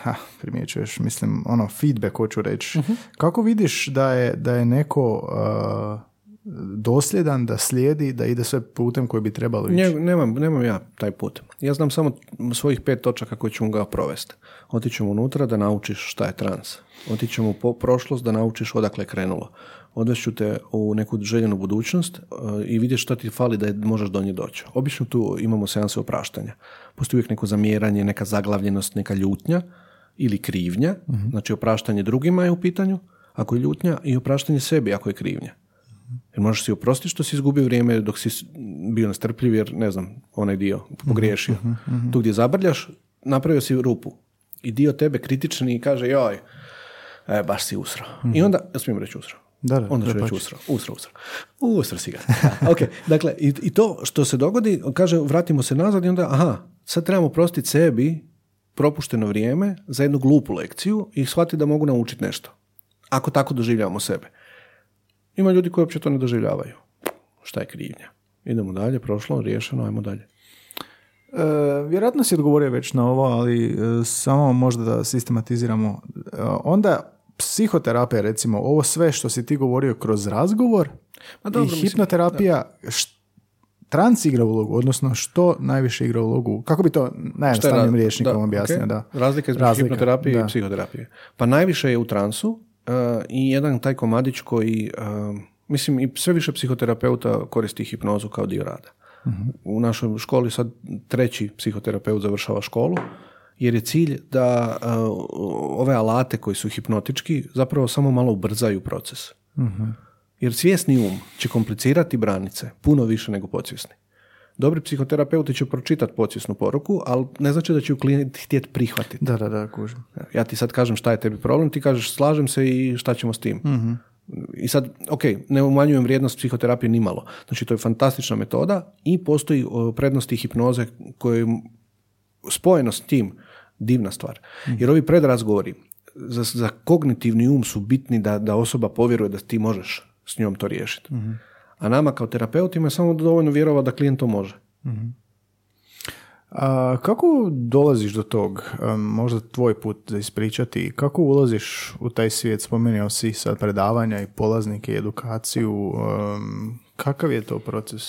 ha, primjećuješ, mislim, ono, feedback hoću reći. Kako vidiš da je, da je neko uh, dosljedan, da slijedi, da ide sve putem koji bi trebalo ići? Nje- nemam, nemam ja taj put. Ja znam samo svojih pet točaka koje ću ga provesti. Otićemo unutra da naučiš šta je trans. Otićemo po prošlost da naučiš odakle je krenulo. Odvešću te u neku željenu budućnost uh, i vidjeti šta ti fali da je, možeš do nje doći. Obično tu imamo seanse opraštanja. Postoji uvijek neko zamjeranje, neka zaglavljenost, neka ljutnja ili krivnja. Znači opraštanje drugima je u pitanju, ako je ljutnja, i opraštanje sebi ako je krivnja. Jer možeš si oprostiti što si izgubio vrijeme dok si bio nestrpljiv jer, ne znam, onaj dio pogriješio. Tu gdje zabrljaš, napravio si rupu. I dio tebe kritični i kaže, joj, e, baš si usro. I onda, ja smijem reći usro. Da, da, onda ću reći usro. Usro, usro. Usro si ga. Ok, dakle, i, i to što se dogodi, kaže, vratimo se nazad i onda, aha, sad trebamo prostiti sebi propušteno vrijeme za jednu glupu lekciju i shvatiti da mogu naučiti nešto. Ako tako doživljavamo sebe. Ima ljudi koji uopće to ne doživljavaju. Šta je krivnja? Idemo dalje, prošlo, riješeno, ajmo dalje. E, vjerojatno si odgovorio već na ovo, ali e, samo možda da sistematiziramo. E, onda psihoterapija, recimo, ovo sve što si ti govorio kroz razgovor Ma dobro, i hipnoterapija, trans igra ulogu, odnosno što najviše igra ulogu? Kako bi to najjednostavnijim da, objasnio? ok. Da. Razlika između hipnoterapije da. i psihoterapije. Pa najviše je u transu i jedan taj komadić koji, e, mislim, i sve više psihoterapeuta koristi hipnozu kao dio rada. Mhm. U našoj školi sad treći psihoterapeut završava školu, jer je cilj da e, ove alate koji su hipnotički zapravo samo malo ubrzaju proces. Mhm. Jer svjesni um će komplicirati branice puno više nego podsvjesni. Dobri psihoterapeuti će pročitati podsvjesnu poruku, ali ne znači da će ju klijent htjeti prihvatiti. Da, da, da, kužim. Ja ti sad kažem šta je tebi problem, ti kažeš slažem se i šta ćemo s tim. I sad, ok, ne umanjujem vrijednost psihoterapije ni malo. Znači, to je fantastična metoda i postoji prednosti hipnoze koje spojeno s tim divna stvar. Jer ovi predrazgovori za, za kognitivni um su bitni da, da osoba povjeruje da ti možeš s njom to riješiti. A nama kao terapeutima je samo dovoljno vjerova da klijent to može. A, kako dolaziš do tog, možda tvoj put za ispričati, kako ulaziš u taj svijet, spomenuo si sad predavanja i polaznike i edukaciju, um, kakav je to proces?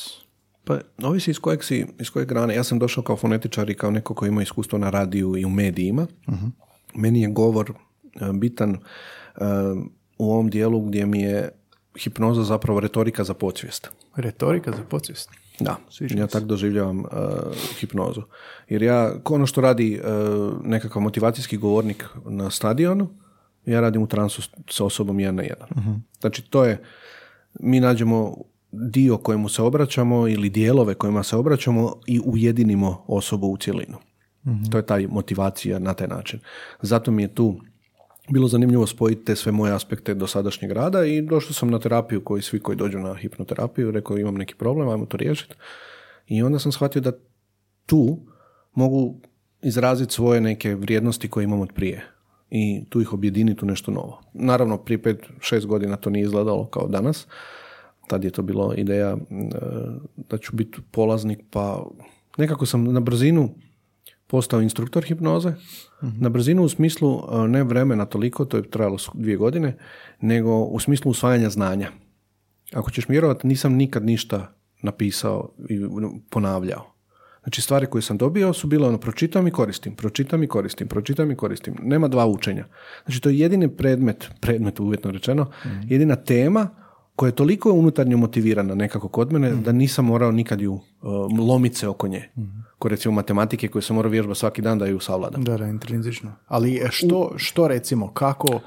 Pa, ovisi iz kojeg si, iz kojeg grane. Ja sam došao kao fonetičar i kao neko koji ima iskustvo na radiju i u medijima. Meni je govor bitan u ovom dijelu gdje mi je hipnoza zapravo retorika za podsvijest. Retorika za podsvijest. Da, ja tako doživljavam uh, hipnozu. Jer ja, ono što radi uh, nekakav motivacijski govornik na stadionu, ja radim u transu sa osobom jedan na jedan. Znači, to je, mi nađemo dio kojemu se obraćamo ili dijelove kojima se obraćamo i ujedinimo osobu u cjelinu. To je taj motivacija na taj način. Zato mi je tu bilo zanimljivo spojiti te sve moje aspekte dosadašnjeg rada i došao sam na terapiju koji svi koji dođu na hipnoterapiju, rekao imam neki problem, ajmo to riješiti. I onda sam shvatio da tu mogu izraziti svoje neke vrijednosti koje imam od prije i tu ih objediniti u nešto novo. Naravno, prije pet, šest godina to nije izgledalo kao danas. Tad je to bilo ideja e, da ću biti polaznik, pa nekako sam na brzinu postao instruktor hipnoze. Na brzinu u smislu e, ne vremena toliko, to je trajalo dvije godine, nego u smislu usvajanja znanja. Ako ćeš vjerovati, nisam nikad ništa napisao i ponavljao. Znači stvari koje sam dobio su bile ono pročitam i koristim, pročitam i koristim, pročitam i koristim. Nema dva učenja. Znači to je jedini predmet, predmet uvjetno rečeno, jedina tema koja je toliko unutarnje motivirana nekako kod mene da nisam morao nikad ju uh, lomit se oko nje. Ko recimo matematike koje sam morao vježbati svaki dan da ju savladam. Da, da, intrinzično. Ali e, što, što recimo, kako,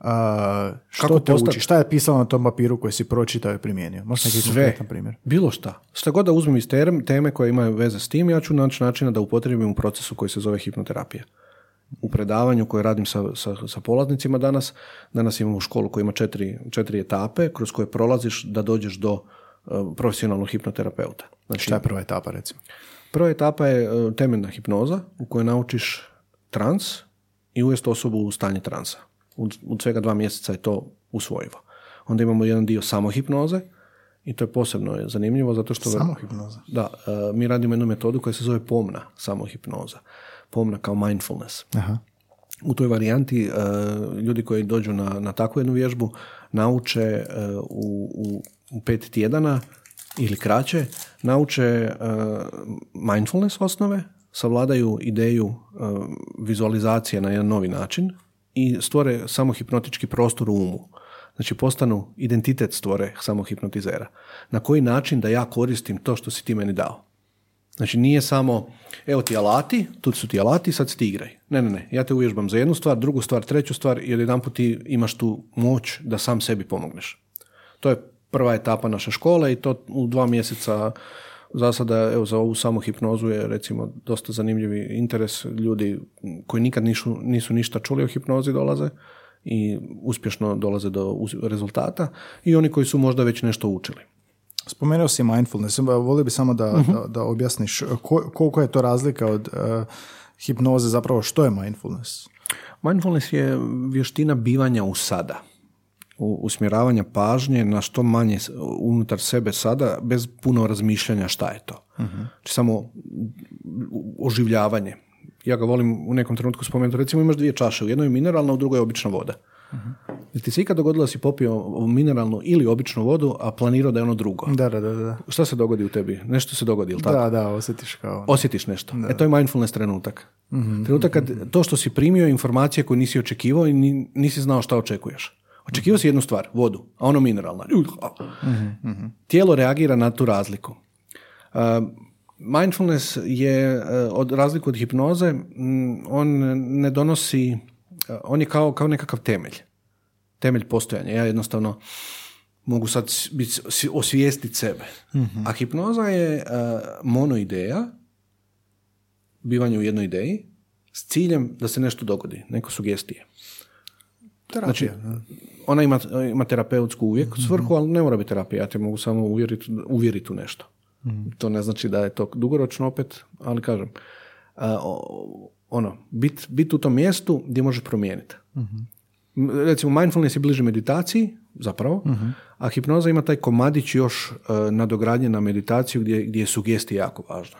a, što Kako te uči? Šta je pisalo na tom papiru koji si pročitao i primijenio? Možeš neki Sve. primjer? Bilo šta. Šta god da uzmem iz teme koje imaju veze s tim, ja ću naći načina da upotrijebim u procesu koji se zove hipnoterapija. U predavanju koje radim sa, sa, sa polaznicima danas, danas imamo školu koja ima četiri, četiri etape kroz koje prolaziš da dođeš do uh, profesionalnog hipnoterapeuta. Znači, Šta je prva etapa, recimo? Prva etapa je e, temeljna hipnoza u kojoj naučiš trans i uvesti osobu u stanje transa. U, u svega dva mjeseca je to usvojivo. Onda imamo jedan dio samohipnoze i to je posebno zanimljivo zato što... Samohipnoza? Da, e, mi radimo jednu metodu koja se zove pomna samohipnoza. Pomna kao mindfulness. Aha. U toj varijanti e, ljudi koji dođu na, na takvu jednu vježbu nauče e, u, u u pet tjedana ili kraće nauče mindfulness osnove, savladaju ideju vizualizacije na jedan novi način i stvore samo hipnotički prostor u umu. Znači postanu identitet stvore samo hipnotizera. Na koji način da ja koristim to što si ti meni dao? Znači nije samo, evo ti alati, tu su ti alati, sad ti igraj. Ne, ne, ne, ja te uvježbam za jednu stvar, drugu stvar, treću stvar i jedan put ti imaš tu moć da sam sebi pomogneš. To je prva etapa naše škole i to u dva mjeseca za sada, evo za ovu samu hipnozu je recimo dosta zanimljivi interes ljudi koji nikad nisu, nisu ništa čuli o hipnozi dolaze i uspješno dolaze do rezultata i oni koji su možda već nešto učili. Spomenuo si mindfulness, volio bi samo da, uh da, da, objasniš koliko je to razlika od uh, hipnoze, zapravo što je mindfulness? Mindfulness je vještina bivanja u sada, usmjeravanja pažnje na što manje unutar sebe sada, bez puno razmišljanja šta je to. uh Znači samo oživljavanje. Ja ga volim u nekom trenutku spomenuti, recimo imaš dvije čaše, u jednoj je mineralna, u drugoj je obična voda. Uh ti se ikad dogodilo da si popio mineralnu ili običnu vodu, a planirao da je ono drugo? Da, da, da. da. Šta se dogodi u tebi? Nešto se dogodi, ili tako? Da, da, osjetiš kao... Osjetiš nešto. E, to je mindfulness trenutak. uh Trenutak kad to što si primio informacije koje nisi očekivao i nisi znao šta očekuješ. Očekivao si jednu stvar, vodu, a ono mineralna. Tijelo reagira na tu razliku. Uh, mindfulness je, uh, od razliku od hipnoze, on ne donosi, uh, on je kao, kao nekakav temelj. Temelj postojanja. Ja jednostavno mogu sad osvijestiti sebe. A hipnoza je mono ideja, bivanje u jednoj ideji, s ciljem da se nešto dogodi, neko sugestije. Terapija. Znači, ona ima, ima terapeutsku uvijek mhm. svrhu, ali ne mora biti terapija. Ja te mogu samo uvjeriti, uvjeriti u nešto. Mhm. To ne znači da je to dugoročno opet, ali kažem, ono, bit, bit u tom mjestu gdje možeš promijeniti. Mhm. Recimo, mindfulness je bliže meditaciji, zapravo, a hipnoza ima taj komadić još uh, nadogradnje na meditaciju gdje, gdje je sugestija jako važna.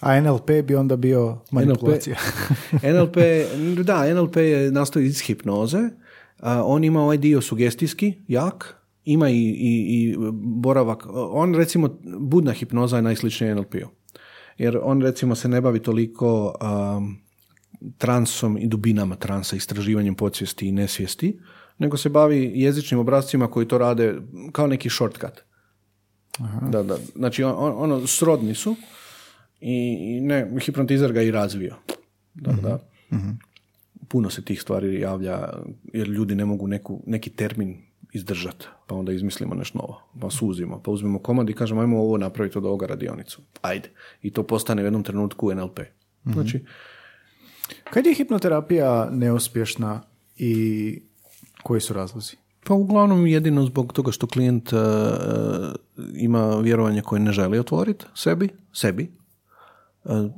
A NLP bi onda bio manipulacija. NLP, da, NLP je nastoji iz hipnoze. on ima ovaj dio sugestijski, jak, ima i, i, i boravak. On recimo, budna hipnoza je najsličnija NLP-u. Jer on recimo se ne bavi toliko um, transom i dubinama transa, istraživanjem podsvijesti i nesvijesti, nego se bavi jezičnim obrazcima koji to rade kao neki shortcut. Aha. Da, da. Znači, on, ono, srodni su, i ne, hipnotizer ga i razvio. Da, da. Mhm. Puno se tih stvari javlja jer ljudi ne mogu neku, neki termin izdržati, pa onda izmislimo nešto novo, pa suzimo, pa uzmemo komad i kažemo ajmo ovo napraviti od ovoga radionicu. Ajde. I to postane u jednom trenutku NLP. mm Znači, kad je hipnoterapija neuspješna i koji su razlozi? Pa uglavnom jedino zbog toga što klijent uh, ima vjerovanje koje ne želi otvoriti sebi, sebi, E,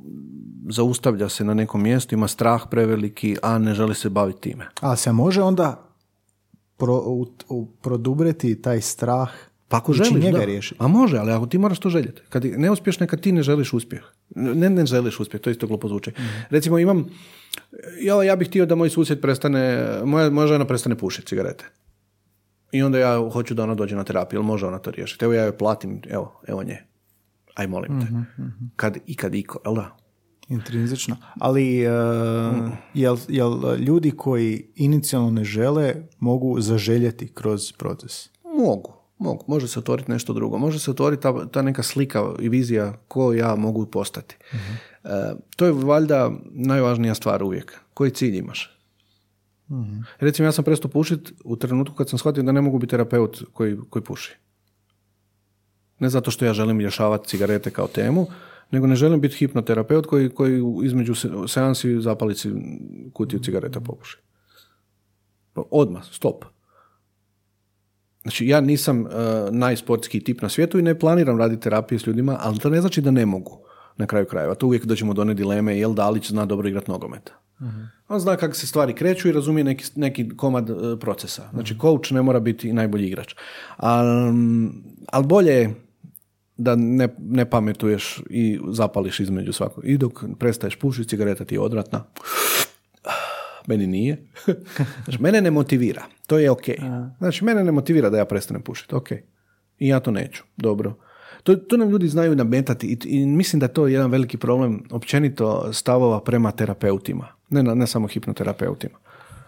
zaustavlja se na nekom mjestu, ima strah preveliki, a ne želi se baviti time. A se može onda pro, produbreti taj strah pa ako želiš, njega riješiti. A može, ali ako ti moraš to željeti. Kad je neuspješno kad ti ne želiš uspjeh. Ne, ne želiš uspjeh, to isto glupo zvuči. Mhm. Recimo imam, ja, ja bih htio da moj susjed prestane, moja, moja žena prestane pušiti cigarete. I onda ja hoću da ona dođe na terapiju, jel može ona to riješiti? Evo ja joj platim, evo, evo nje aj molim te. Mm-hmm. Kad i kad iko, jel da? Intrinzično. Ali uh, jel, jel ljudi koji inicijalno ne žele mogu zaželjeti kroz proces? Mogu. Mogu. Može se otvoriti nešto drugo. Može se otvoriti ta, ta neka slika i vizija ko ja mogu postati. mm to je valjda najvažnija stvar uvijek. Koji cilj imaš? mm Recimo, ja sam prestao pušiti u trenutku kad sam shvatio da ne mogu biti terapeut koji, koji puši. Ne zato što ja želim rješavati cigarete kao temu, nego ne želim biti hipnoterapeut koji, koji između seansi zapali kutiju cigareta popuši. Odmah, stop. Znači, ja nisam uh, najsportski tip na svijetu i ne planiram raditi terapije s ljudima, ali to ne znači da ne mogu na kraju krajeva. To uvijek dođemo do one dileme, jel Dalić zna dobro igrati nogomet. uh On zna kako se stvari kreću i razumije neki, neki komad uh, procesa. Znači, coach ne mora biti najbolji igrač. Ali bolje je da ne, ne pametuješ i zapališ između svakog. I dok prestaješ pušiti, cigareta ti je odvratna. Meni nije. znači, mene ne motivira, to je ok. Znači, mene ne motivira da ja prestanem pušiti, ok. I ja to neću, dobro. To, to nam ljudi znaju nametati i, i mislim da je to jedan veliki problem općenito stavova prema terapeutima, ne, ne samo hipnoterapeutima.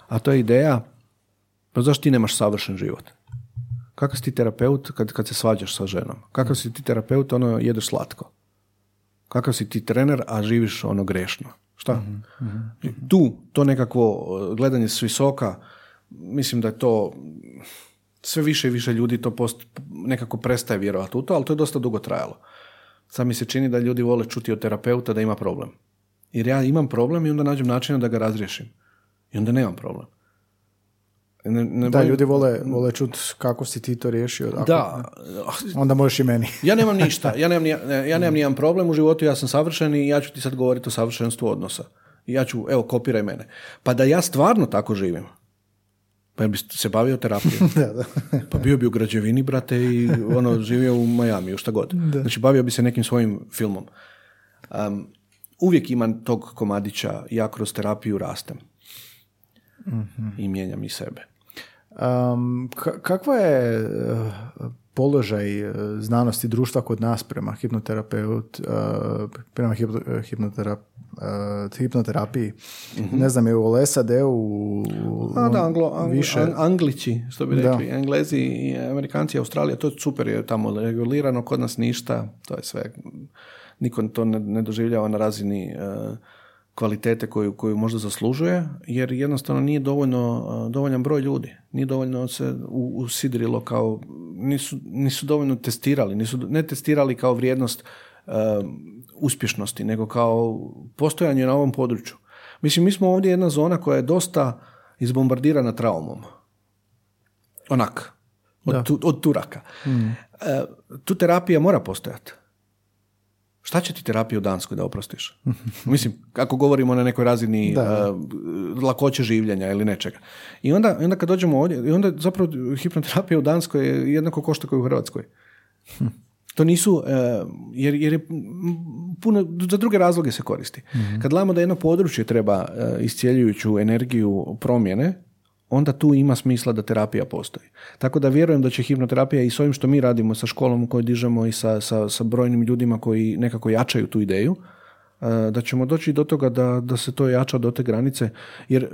A to je ideja, pa zašto ti nemaš savršen život? Kakav si ti terapeut kad, kad se svađaš sa ženom? Kakav si ti terapeut, ono, jedeš slatko? Kakav si ti trener, a živiš ono grešno? Šta? Tu, to nekakvo uh, gledanje s visoka, mislim da je to sve više i više ljudi to post, nekako prestaje vjerovati u to, ali to je dosta dugo trajalo. Sad mi se čini da ljudi vole čuti od terapeuta da ima problem. Jer ja imam problem i onda nađem načina da ga razriješim. I onda nemam problem. Ne, ne da, ljudi vole, vole čuti kako si ti to riješio. Ako, da. Onda možeš i meni. ja nemam ništa. Ja nemam, ja nemam nijedan problem u životu, ja sam savršen i ja ću ti sad govoriti o savršenstvu odnosa. I ja ću, evo, kopiraj mene. Pa da ja stvarno tako živim, pa bi se bavio terapijom. da, da. pa bio bi u građevini, brate, i ono, živio u Majamiju, šta god. Znači, bavio bi se nekim svojim filmom. Um, uvijek imam tog komadića, ja kroz terapiju rastem. mm I mijenjam i sebe. Um, kakva je uh, položaj uh, znanosti društva kod nas prema hipnoterapeut, uh, prema hipnoterap, hipnoterapiji? mm Ne znam, je u SAD-u A da, anglo, više... Anglići, što bi rekli, da. Englezi i Amerikanci, Australija, to je super, je tamo regulirano, kod nas ništa, to je sve, niko to ne, ne doživljava na razini kvalitete koju, koju možda zaslužuje, jer jednostavno nije dovoljno, dovoljan broj ljudi. Nije dovoljno se usidrilo kao, nisu, nisu dovoljno testirali, nisu ne testirali kao vrijednost uspješnosti, nego kao postojanje na ovom području. Mislim, mi smo ovdje jedna zona koja je dosta izbombardirana traumom. Onak, od, tu, od turaka. Mm. tu terapija mora postojati. Šta će ti terapija u Danskoj da oprostiš? Mislim, kako govorimo na nekoj razini Uh, lakoće življenja ili nečega. I onda, onda kad dođemo ovdje, i onda zapravo hipnoterapija u Danskoj je jednako košta kao u Hrvatskoj. To nisu, uh, jer, jer je puno, za druge razloge se koristi. Mhm. Kad gledamo da jedno područje treba uh, iscijeljujuću energiju promjene, onda tu ima smisla da terapija postoji. Tako da vjerujem da će hipnoterapija i s ovim što mi radimo sa školom koju dižemo i sa, sa, sa brojnim ljudima koji nekako jačaju tu ideju, e, da ćemo doći do toga da, da se to jača do te granice. Jer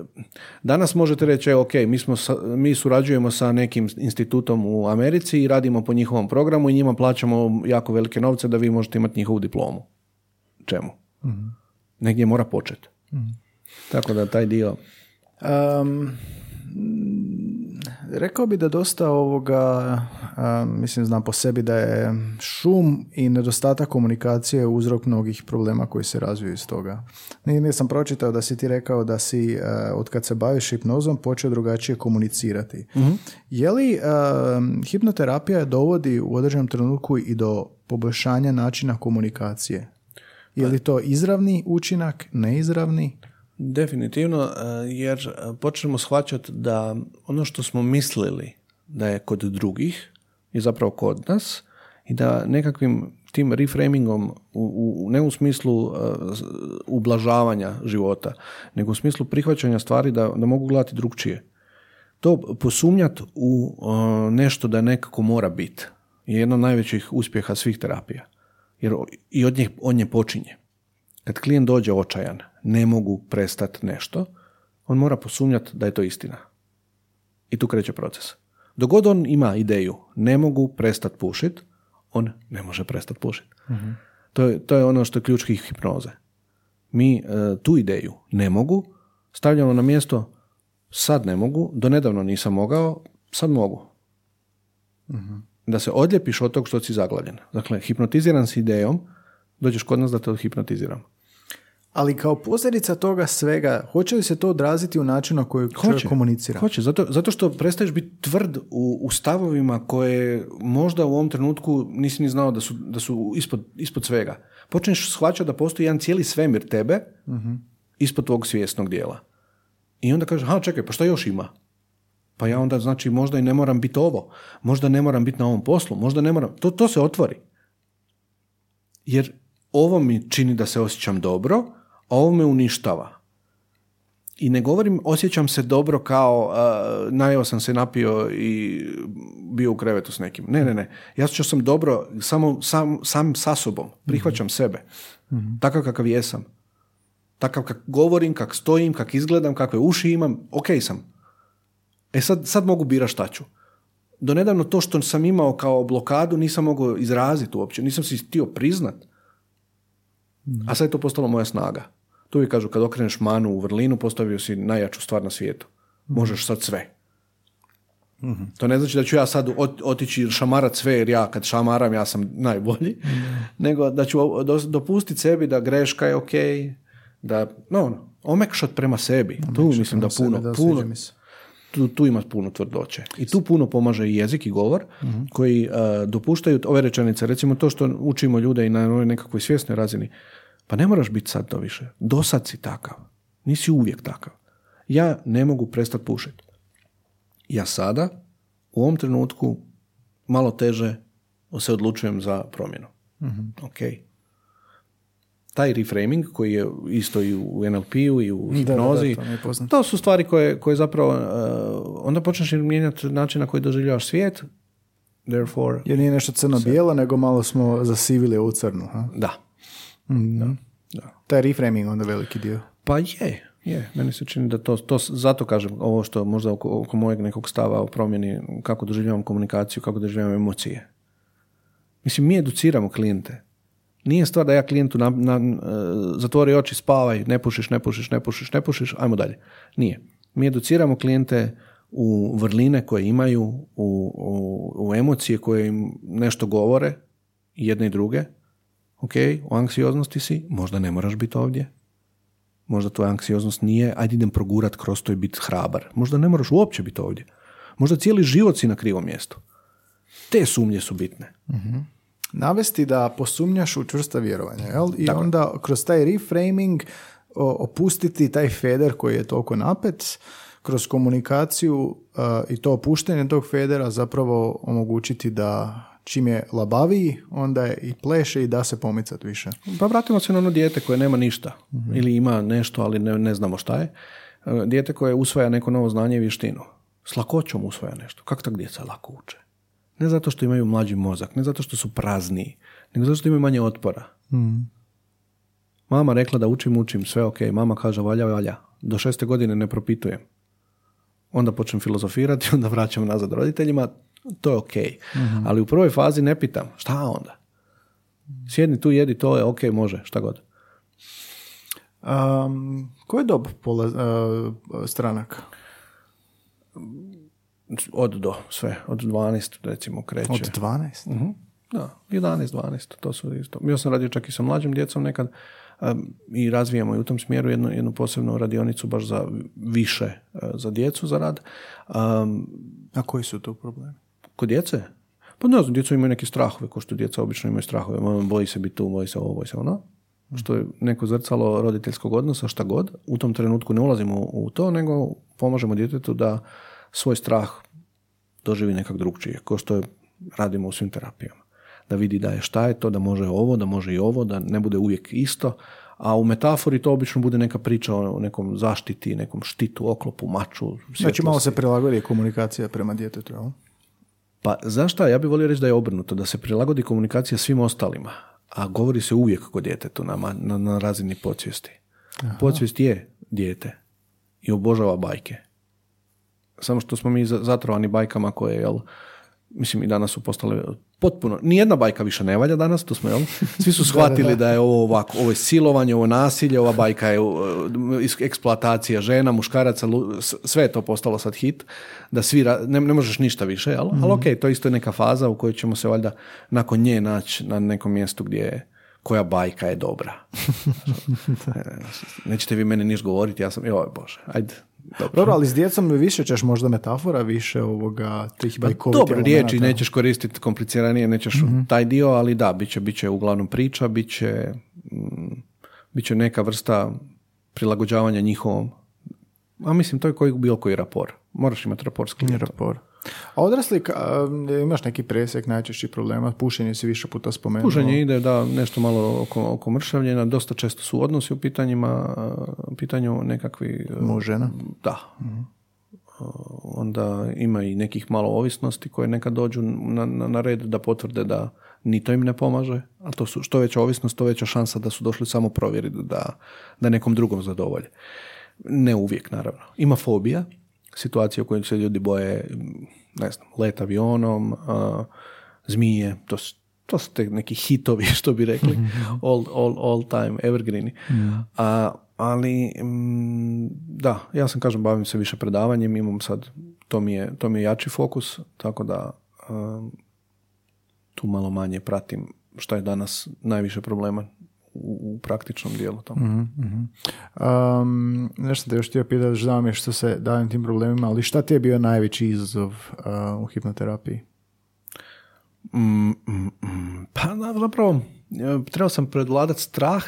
danas možete reći, ok, mi, smo, mi surađujemo sa nekim institutom u Americi i radimo po njihovom programu i njima plaćamo jako velike novce da vi možete imati njihovu diplomu. Čemu? mm Negdje mora početi. mm Tako da taj dio... Um, Rekao bi da dosta ovoga, mislim znam po sebi da je šum i nedostatak komunikacije uzrok mnogih problema koji se razviju iz toga. Nije sam pročitao da si ti rekao da si od kad se baviš hipnozom počeo drugačije komunicirati. uh Je li hipnoterapija dovodi u određenom trenutku i do poboljšanja načina komunikacije? Je li to izravni učinak, neizravni? Definitivno, e, jer e, počnemo shvaćati da ono što smo mislili da je kod drugih je zapravo kod nas i da nekakvim tim reframingom, u, u, ne u smislu uh, ublažavanja života, nego u smislu prihvaćanja stvari da, da mogu gledati drugčije. To posumnjati u nešto da nekako mora biti je jedno od najvećih uspjeha svih terapija. Jer i od nje, od nje počinje. Kad klijent dođe očajan, ne mogu prestati nešto, on mora posumnjati da je to istina. I tu kreće proces. Dogod on ima ideju, ne mogu prestati pušiti, on ne može prestati pušiti. uh To, je, to je ono što je ključ hipnoze. Mi e, tu ideju ne mogu, stavljamo na mjesto sad ne mogu, do nedavno nisam mogao, sad mogu. uh Da se odljepiš od tog što si zaglavljen. Dakle, hipnotiziran si idejom, dođeš kod nas da te hipnotiziram. Ali kao posljedica toga svega, hoće li se to odraziti u načinu na koji čovjek komunicira? Hoće, zato, zato što prestaješ biti tvrd u, u stavovima koje možda u ovom trenutku nisi ni znao da su, da su ispod, ispod svega. Počneš shvaćati da postoji jedan cijeli svemir tebe uh ispod tvog svjesnog dijela. I onda kažeš, ha čekaj, pa šta još ima? Pa ja onda znači možda i ne moram biti ovo, možda ne moram biti na ovom poslu, možda ne moram, to, to se otvori. Jer ovo mi čini da se osjećam dobro, ovo me uništava. I ne govorim osjećam se dobro kao uh, najeo sam se napio i bio u krevetu s nekim. Ne, ne, ne. Ja osjećam sam dobro samo sam, sam sa sobom. Prihvaćam sebe. Takav kakav jesam. Takav kak govorim, kak stojim, kak izgledam, kakve uši imam. Ok sam. E sad, sad mogu birati šta ću. Do nedavno to što sam imao kao blokadu nisam mogao izraziti uopće. Nisam si htio priznat. A sad je to postalo moja snaga. Tu uvijek kažu kad okreneš manu u vrlinu postavio si najjaču stvar na svijetu. Možeš sad sve. To ne znači da ću ja sad ot- otići šamarat sve jer ja kad šamaram ja sam najbolji, nego da ću dopustiti sebi da greška je ok, da no, ono, omekšat prema sebi. tu mislim da puno, sebi, da, puno, sviđa mi se. tu, tu ima puno tvrdoće. I tu puno pomaže i jezik i govor koji uh, dopuštaju ove rečenice. Recimo to što učimo ljude i na nekakvoj svjesnoj razini. Pa ne moraš biti sad to više. Do sad si takav. Nisi uvijek takav. Ja ne mogu prestati pušiti. Ja sada, u ovom trenutku, malo teže se odlučujem za promjenu. Ok. Taj reframing koji je isto i u NLP-u i u da, hipnozi, to mi je poznato. to su stvari koje, koje zapravo uh, onda počneš mijenjati način na koji doživljavaš svijet, therefore, Jer nije nešto crno-bijelo, nego malo smo zasivili u crnu. Ha? da. Mhm. da. Taj reframing onda veliki dio. Pa je, je. Meni se čini da to, to zato kažem ovo što možda oko, oko mojeg nekog stava o promjeni, kako doživljavam komunikaciju, kako doživljavam emocije. Mislim, mi educiramo klijente. Nije stvar da ja klijentu na, na, e, zatvori oči, spavaj, ne pušiš, ne pušiš, ne pušiš, ne pušiš, ajmo dalje. Nije. Mi educiramo klijente u vrline koje imaju, u, u, u emocije koje im nešto govore, jedne i druge. Ok, u anksioznosti si, možda ne moraš biti ovdje, Možda tvoja anksioznost nije, ajde idem progurat kroz to i biti hrabar. Možda ne moraš uopće biti ovdje. Možda cijeli život si na krivom mjestu. Te sumnje su bitne. Navesti da posumnjaš u čvrsta vjerovanja, jel? I onda kroz taj reframing opustiti taj feder koji je toliko napet, kroz komunikaciju uh, i to opuštanje tog federa zapravo omogućiti da čim je labaviji, onda je i pleše i da se pomicati više. Pa vratimo se na ono dijete koje nema ništa. Ili ima nešto, ali ne, ne znamo šta je. E, Dijete koje usvaja neko novo znanje i vještinu. S lakoćom usvaja nešto. Kako tak djeca lako uče? Ne zato što imaju mlađi mozak, ne zato što su prazniji, nego zato što imaju manje otpora. Mama rekla da učim, učim, sve ok. Mama kaže valja, valja. Do šeste godine ne propitujem. Onda počnem filozofirati, onda vraćam nazad roditeljima, to je ok. Ali u prvoj fazi ne pitam, šta onda? Sjedni tu, jedi, to je ok, može, šta god. Um, ko je dob pola, uh, stranaka? Od do, sve, od 12 recimo kreće. Od 12? Mhm. Da, 11, 12, to su isto. Ja sam radio čak i sa mlađim djecom nekad um, i razvijamo i u tom smjeru jednu, jednu posebnu radionicu baš za više uh, za djecu za rad. Um, A koji su tu problemi? Kod djece? Pa ne znam, djeca imaju neke strahove, kao što djeca obično imaju strahove. Mama boji se biti tu, boji se ovo, boji se ono. Što je neko zrcalo roditeljskog odnosa, šta god. U tom trenutku ne ulazimo u to, nego pomažemo djetetu da svoj strah doživi nekak drugčije, kao što radimo u svim terapijama. Da vidi da je šta je to, da može ovo, da može i ovo, da ne bude uvijek isto. A u metafori to obično bude neka priča o nekom zaštiti, nekom štitu, oklopu, maču, Znači malo svjetlosti. se prilagodi komunikacija prema djetetu, jel? Pa zašto? Ja bih volio reći da je obrnuto, da se prilagodi komunikacija svim ostalima, a govori se uvijek kod djetetu na, na, na razini podsvijesti. Podsvijest je dijete i obožava bajke. Samo što smo mi za- zatrovani bajkama koje, jel, mislim i danas su postale potpuno, nijedna bajka više ne valja danas, to smo, jel, svi su shvatili da, je ovo ovako, ovo je silovanje, ovo je nasilje, ova bajka je is- eksploatacija žena, muškaraca, sve je to postalo sad hit, da svi, ra- ne, ne možeš ništa više, jel, ali ok, to isto je neka faza u kojoj ćemo se valjda nakon nje naći na nekom mjestu gdje je koja bajka je dobra. Nećete vi meni niš govoriti, ja sam, joj bože, ajde, dobro. Dobro, ali s djecom više ćeš možda metafora, više ovoga tih bajkovitih Pa Dobro, riječi nećeš koristiti kompliciranije, nećeš taj dio, ali da, bit će, bit će uglavnom priča, bit će, mm, bit će neka vrsta prilagođavanja njihovom. A mislim, to je koji bilo koji rapor. Moraš imati rapor s klijentom. Rapor. A odrasli, imaš neki presjek najčešćih problema, pušenje si više puta spomenuo. Puženje ide, da, nešto malo oko, oko mršavljenja, dosta često su odnosi u pitanjima, u pitanju nekakvi... Muž, žena? Da. Onda ima i nekih malo ovisnosti koje nekad dođu na, na, na red da potvrde da ni to im ne pomaže, a to su što veća ovisnost, to veća šansa da su došli samo provjeriti da, da nekom drugom zadovolje. Ne uvijek, naravno. Ima fobija, situacije u kojoj se ljudi boje, ne znam, let avionom, a, zmije, to su, to su te neki hitovi, što bi rekli, all, all, all time, evergreeni. A, ali, mm, da, ja sam, kažem, bavim se više predavanjem, imam sad, to mi je, to mi je jači fokus, tako da um, tu malo manje pratim što je danas najviše problema u, u praktičnom dijelu tamo. Um, nešto te još htio pitati, žao mi je što se davim tim problemima, ali šta ti je bio najveći izazov uh, u hipnoterapiji? Mm, mm, mm. Pa zapravo e, trebao sam predvladati strah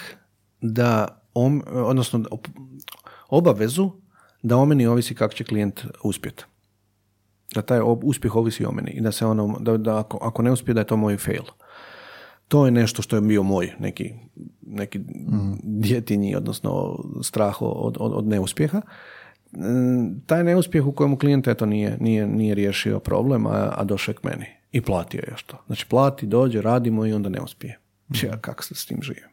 da, om, odnosno obavezu da o meni ovisi kako će klijent uspjeti. Da taj ob- uspjeh ovisi o meni i da se ono, da, da ako, ako ne uspije da je to moj fail. To je nešto što je bio moj neki, neki djetinji, odnosno strah od, od, od neuspjeha. Mm, Taj neuspjeh u kojemu klijent eto nije, nije, nije riješio problem, a, a došao k meni. I platio je još to. Znači plati, dođe, radimo i onda ne uspije. Ja, kako se s tim živim?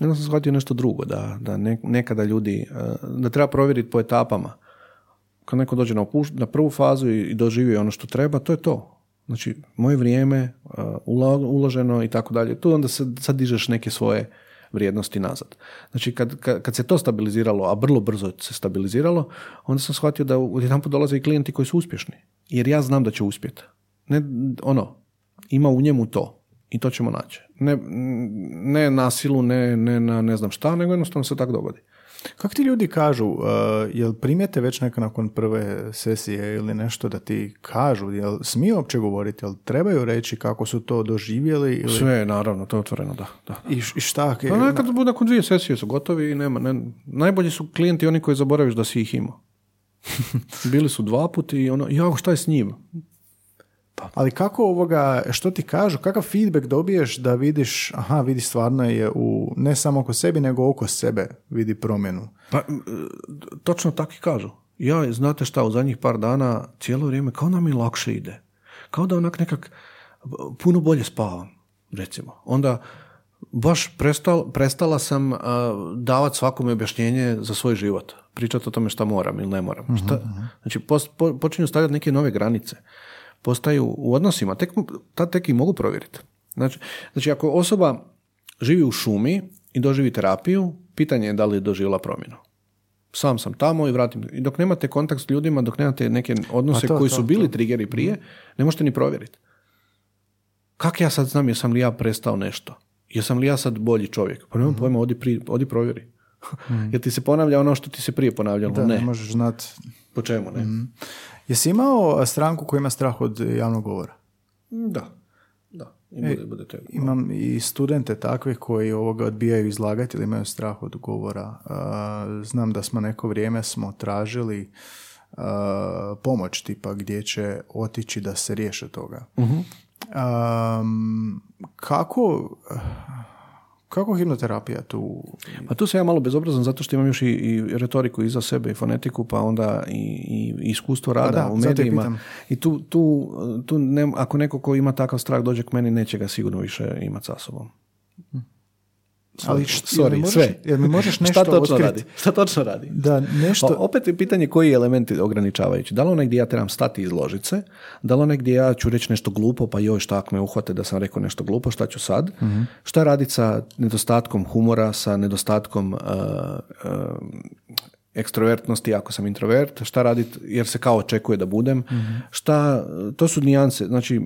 Onda sam shvatio nešto drugo, da, da ne- nekada ljudi, eh, da treba provjeriti po etapama. Kad neko dođe na, opuš- na prvu fazu i, i ono što treba, to je to. Znači, moje vrijeme, ula- uloženo i tako dalje. Tu onda sad, dižeš neke svoje vrijednosti nazad. Znači, kad, kad, kad se to stabiliziralo, a vrlo brzo se stabiliziralo, onda sam shvatio da odjedanput dolaze i klijenti koji su uspješni. Jer ja znam da će uspjeti. Ne, ono, ima u njemu to. I to ćemo naći. Ne, ne na silu, ne, ne na ne znam šta, nego jednostavno se tako dogodi. Kako ti ljudi kažu, uh, jel primijete već neka nakon prve sesije ili nešto da ti kažu, jel smiju uopće govoriti, jel trebaju reći kako su to doživjeli ili... Sve, naravno, to je otvoreno, da. da. I, i šta? Pa nekad nakon dvije sesije su gotovi i nema. Ne, najbolji su klijenti oni koji zaboraviš da si ih imao. Bili su dva puta i ono, ja, šta je s njim? Ali kako ovoga, što ti kažu, kakav feedback dobiješ da vidiš, aha, vidi stvarno je u, ne samo oko sebi, nego oko sebe vidi promjenu. Pa, točno tako i kažu. Ja, znate šta, u zadnjih par dana cijelo vrijeme kao da mi lakše ide. Kao da onak nekak puno bolje spavam, recimo. Onda baš prestal, prestala sam uh, davati svakome objašnjenje za svoj život. Pričati o tome šta moram ili ne moram. Šta, znači, pos- po- počinju stavljati neke nove granice. Postaju u odnosima, tek, tad tek i mogu provjeriti. Znači, znači, ako osoba živi u šumi i doživi terapiju, pitanje je da li je doživjela promjenu. Sam sam tamo i vratim. I dok nemate kontakt s ljudima, dok nemate neke odnose Pa to, koji to, su bili to. triggeri prije, ne možete ni provjeriti. Kako ja sad znam jesam li ja prestao nešto? Jesam li ja sad bolji čovjek? Pa Mhm. nemam pojma, odi, pri, odi provjeri. Jer ti se ponavlja ono što ti se prije ponavljalo. Da, ne, ne. možeš znat. Po čemu ne? Jesi imao stranku koja ima strah od javnog govora? Da. Da. I bude, bude te- Imam i studente takvih koji ovoga odbijaju izlagati ili imaju strah od govora. Znam da smo neko vrijeme smo tražili pomoć tipa gdje će otići da se riješe toga. Am, kako kako hipnoterapija tu Pa tu sam ja malo bezobrazan zato što imam još i, i retoriku iza sebe i fonetiku, pa onda i, i iskustvo rada Pa da, u medijima. I tu, tu, tu ne, ako neko ko ima takav strah dođe k meni, neće ga sigurno više imati sa sobom. Ali št- jel mi Sorry, možeš- sve. jel mi možeš Šta nešto točno otkriti? radi? Šta točno radi? da nešto Pa opet je pitanje koji je elementi ograničavajući. Da li onaj gdje ja trebam stati i izložiti se, da li onaj gdje ja ću reći nešto glupo, pa joj šta ako me uhvate da sam rekao nešto glupo, šta ću sad? Šta raditi sa nedostatkom humora, sa nedostatkom uh, uh, ekstrovertnosti ako sam introvert, šta raditi jer se kao očekuje da budem, šta, to su nijanse, znači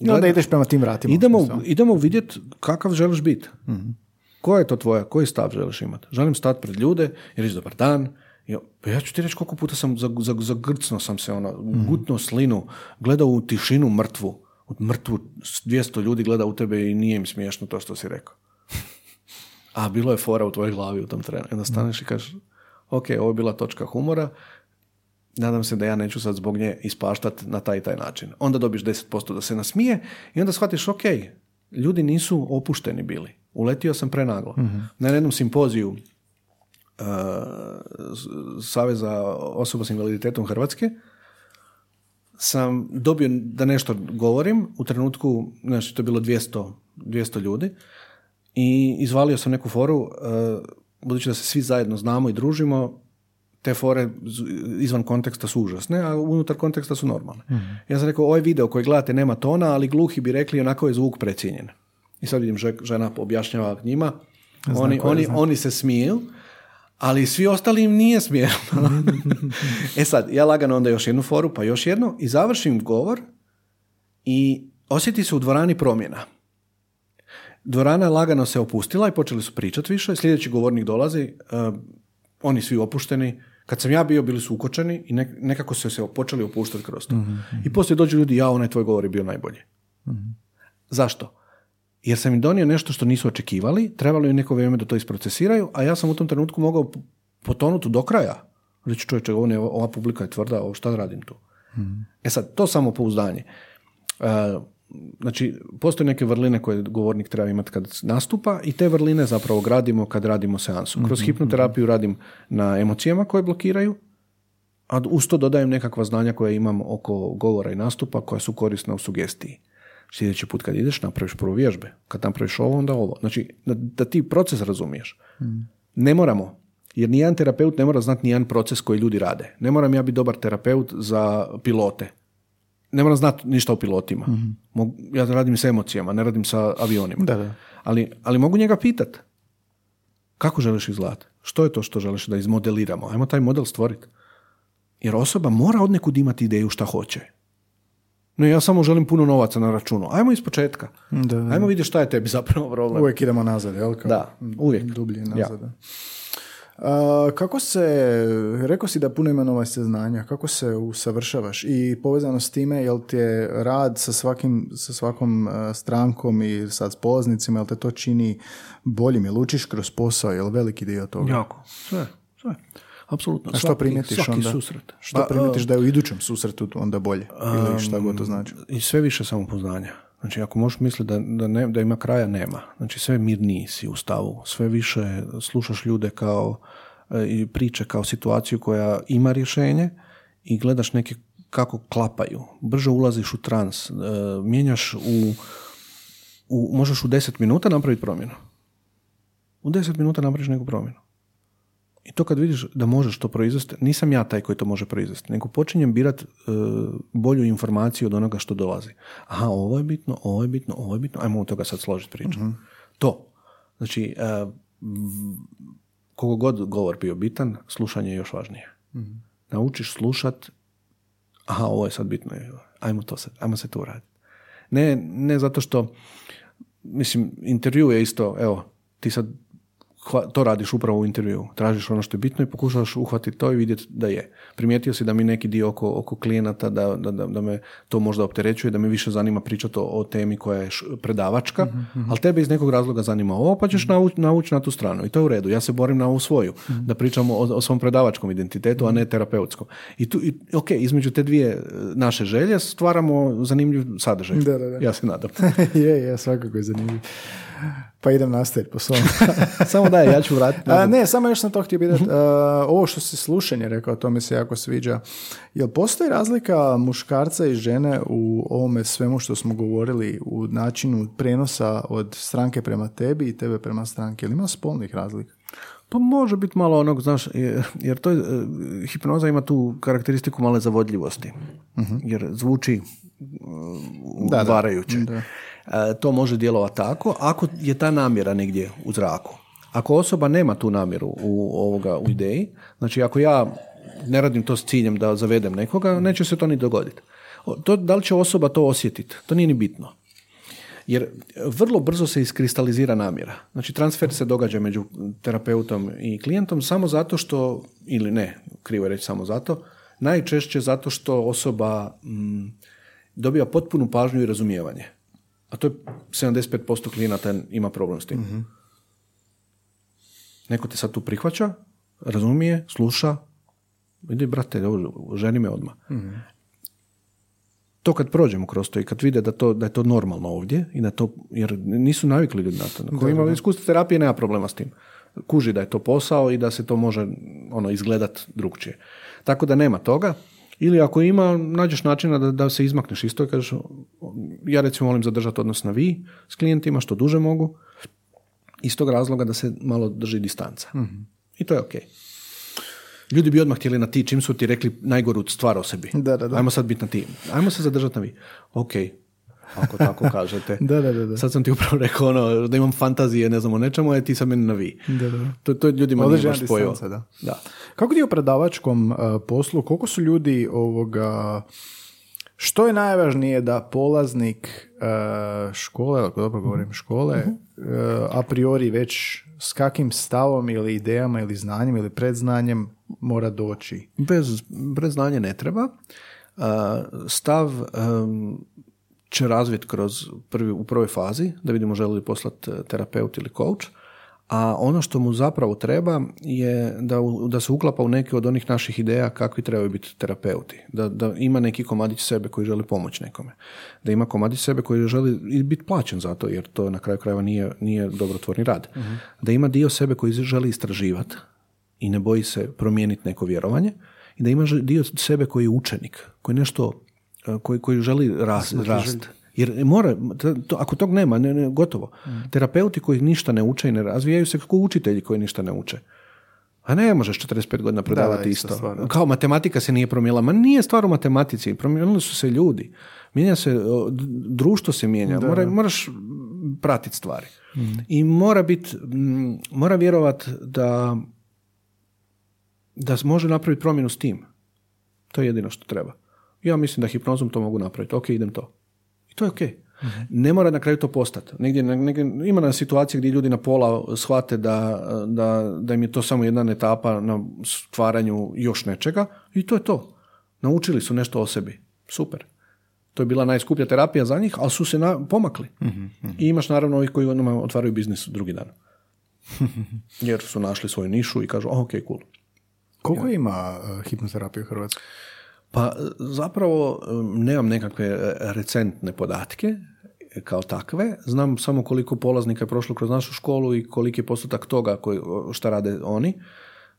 I onda ideš prema tim vratima. Idemo, idemo vidjeti kakav želiš biti. Koja je to tvoja, koji stav želiš imati? Želim stati pred ljude i reći dobar dan. I, pa ja ću ti reći koliko puta sam zag- zag- zagrcno sam se ono, gutno slinu, gledao u tišinu mrtvu. Mrtvu s 200 ljudi gleda u tebe i nije im smiješno to što si rekao. A bilo je fora u tvojoj glavi u tom trenu. Onda staneš i kažeš, ok, ovo je bila točka humora, nadam se da ja neću sad zbog nje ispaštat na taj i taj način. Onda dobiš 10% da se nasmije i onda shvatiš, ok, ljudi nisu opušteni bili. Uletio sam prenaglo. Na jednom simpoziju uh, Saveza osoba s invaliditetom Hrvatske sam dobio da nešto govorim u trenutku, znači to je bilo 200, 200 ljudi i izvalio sam neku foru, uh, budući da se svi zajedno znamo i družimo, te fore izvan konteksta su užasne, a unutar konteksta su normalne. Ja sam rekao, ovaj video koji gledate nema tona, ali gluhi bi rekli onako je zvuk precijenjen. I sad vidim že- žena objašnjava njima, oni, oni, oni se smiju, ali svi ostali im nije smiješno. e sad, ja lagano onda još jednu foru, pa još jednu i završim govor i osjeti se u dvorani promjena. Dvorana lagano se opustila i počeli su pričati više. Sljedeći govornik dolazi, uh, oni svi opušteni. Kad sam ja bio, bili su ukočeni i nek- nekako su se počeli opuštati kroz to. I poslije dođu ljudi, ja, onaj tvoj govor je bio najbolji. Zašto? Jer sam im donio nešto što nisu očekivali, trebalo je neko vrijeme da to isprocesiraju, a ja sam u tom trenutku mogao potonuti do kraja. Reći čovječe, ovo ne- ova publika je tvrda, ovo šta radim tu? E sad, to samo pouzdanje. Znači, postoje neke vrline koje govornik treba imati kad nastupa i te vrline zapravo gradimo kad radimo seansu. Kroz hipnoterapiju radim na emocijama koje blokiraju, a uz to dodajem nekakva znanja koja imam oko govora i nastupa koja su korisna u sugestiji. Sljedeći put kad ideš napraviš prvo vježbe. Kad napraviš ovo, onda ovo. Znači, da, da ti proces razumiješ. Ne moramo, jer nijedan terapeut ne mora znati nijedan proces koji ljudi rade. Ne moram ja biti dobar terapeut za pilote. Ne moram znati ništa o pilotima. Mogu- Ja radim sa emocijama, ne radim sa avionima. Da, da. Ali, ali mogu njega pitat. Kako želiš izgledati? Što je to što želiš da izmodeliramo? Ajmo taj model stvoriti. Jer osoba mora od nekud imati ideju šta hoće. Ne, ja samo želim puno novaca na računu. Ajmo iz početka. Da, da. Ajmo vidjeti šta je tebi zapravo problem. Uvijek idemo nazad, jel? Kao Da, uvijek. Dublje Ja. nazad. da. A, kako se, rekao si da puno ima nova saznanja, kako se usavršavaš i povezano s time, jel ti je rad sa, svakim, sa svakom strankom i sad s polaznicima, jel te to čini boljim, jel učiš kroz posao, jel veliki dio toga? Jako. Sve, sve. Apsolutno. A što Svaki- primijetiš svaki onda? susret. Što Pa, primijetiš da je u idućem susretu onda bolje? Ili šta god to znači? I sve više samopoznanja. Znači, ako možeš misliti da, da, ne, da ima kraja, nema. Znači, sve mirniji si u stavu. Sve više slušaš ljude kao e, i priče kao situaciju koja ima rješenje i gledaš neke kako klapaju. Brže ulaziš u trans. e, mijenjaš u, u... Možeš u 10 minuta napraviti promjenu. U 10 minuta napraviš neku promjenu. I to kad vidiš da možeš to proizvesti, nisam ja taj koji to može proizvesti, nego počinjem birat e, bolju informaciju od onoga što dolazi. Aha, ovo je bitno, ovo je bitno, ovo je bitno, ajmo od toga sad složiti priču. To. Znači, e, koliko god govor bio bitan, slušanje je još važnije. Naučiš slušat, aha, ovo je sad bitno, ajmo to sad, ajmo se tu raditi. Ne, ne zato što, mislim, intervju je isto, evo, ti sad to radiš upravo u intervju. Tražiš ono što je bitno i pokušavaš uhvatiti to i vidjeti da je. Primijetio si da mi neki dio oko, oko klijenata, da, da, da, da me to možda opterećuje, da me više zanima pričati o, o temi koja je š- predavačka, ali tebe iz nekog razloga zanima ovo, pa ćeš naući naući na tu stranu. I to je u redu. Ja se borim na ovu svoju, da pričamo o, o svom predavačkom identitetu, a ne terapeutskom. I tu, i, ok, između te dvije e, naše želje stvaramo zanimljiv sadržaj. Da, da, da. Ja se nadam. je, je, svakako je zanimljivo. Pa idem nastaviti po svom. Samo da, ja ću vratiti. A, ne, samo još sam to htio pitati. A, ovo što si slušanje rekao, to mi se jako sviđa. Jel postoji razlika muškarca i žene u ovome svemu što smo govorili u načinu prenosa od stranke prema tebi i tebe prema stranke? Jel ima spolnih razlika? Pa može biti malo onog, znaš, jer, to je, e, hipnoza ima tu karakteristiku male zavodljivosti. Jer zvuči uh, Da, da. E, to može djelovati tako ako je ta namjera negdje u zraku. Ako osoba nema tu namjeru u ovoga u ideji, znači ako ja ne radim to s ciljem da zavedem nekoga, neće se to ni dogoditi. To, da li će osoba to osjetiti, to nije ni bitno. Jer vrlo brzo se iskristalizira namjera. Znači transfer se događa među terapeutom i klijentom samo zato što, ili ne, krivo je reći samo zato, najčešće zato što osoba mm, dobiva potpunu pažnju i razumijevanje. A to je 75% klijenata ima problem s tim. Neko te sad tu prihvaća, razumije, sluša, Idi, brate, ženi me odmah. To kad prođemo kroz to i kad vide da, to, da je to normalno ovdje, i da to, jer nisu navikli ljudi na to. Ko ima iskustvo terapije, nema problema s tim. Kuži da je to posao i da se to može ono, izgledat drugčije. Tako da nema toga. Ili ako ima, nađeš načina da, da se izmakneš isto i kažeš, ja recimo volim zadržati odnos na vi s klijentima što duže mogu, iz tog razloga da se malo drži distanca. I to je ok. Ljudi bi odmah htjeli na ti, čim su ti rekli najgoru stvar o sebi. Da, da, da. Ajmo sad biti na ti. Ajmo se zadržati na vi. Ok, ako tako kažete. Da, da, da, da. Sad sam ti upravo rekao ono, da imam fantazije, ne znam o nečemu, a ti sad meni na vi. Da, da. To, to ljudima nije Određena baš spojivo. distanca, da. Da. Kako ti je u predavačkom uh, poslu, koliko su ljudi ovoga, što je najvažnije da polaznik uh, škole, ako dobro govorim škole, uh, a priori već s kakvim stavom ili idejama ili znanjem ili predznanjem mora doći? Bez, bez znanja ne treba. A, Stav em, će razviti kroz prvi, u prvoj fazi, da vidimo želi li poslati terapeut ili coach, a ono što mu zapravo treba je da, u- da se uklapa u neke od onih naših ideja kakvi trebaju biti terapeuti. Da, da ima neki komadić sebe koji želi pomoći nekome. Da ima komadić sebe koji želi biti plaćen za to, jer to na kraju krajeva nije, nije dobrotvorni rad. Da ima dio sebe koji želi istraživati i ne boji se promijeniti neko vjerovanje i da ima dio sebe koji je učenik, koji nešto, e, koji, koji želi ras, rast. Jer mora, to, ako tog nema, ne, ne, gotovo. Terapeuti koji ništa ne uče i ne razvijaju se kao učitelji koji ništa ne uče. A ne možeš 45 godina predavati da, isto. stvar, da. Kao matematika se nije promijenila. Ma nije stvar u matematici, promijenili su se ljudi. Mijenja se, društvo se mijenja. Mora, moraš pratiti stvari. I mora biti, mm, mora vjerovat da da može napraviti promjenu s tim. To je jedino što treba. Ja mislim da hipnozom to mogu napraviti. Ok, idem to. I to je ok. Ne mora na kraju to postati. Negdje, negdje, ima na situacije gdje ljudi na pola shvate da, da, da im je to samo jedna etapa na stvaranju još nečega i to je to. Naučili su nešto o sebi. Super. To je bila najskuplja terapija za njih, ali su se na, pomakli. I imaš naravno ovih koji odmah otvaraju biznis drugi dan. Jer su našli svoju nišu i kažu, "Oh, ok, cool. Koliko ima uh, hipnoterapije u Hrvatskoj? Pa zapravo um, nemam nekakve e, recentne podatke e, kao takve. Znam samo koliko polaznika je prošlo kroz našu školu i koliki je postotak toga koji, šta rade oni.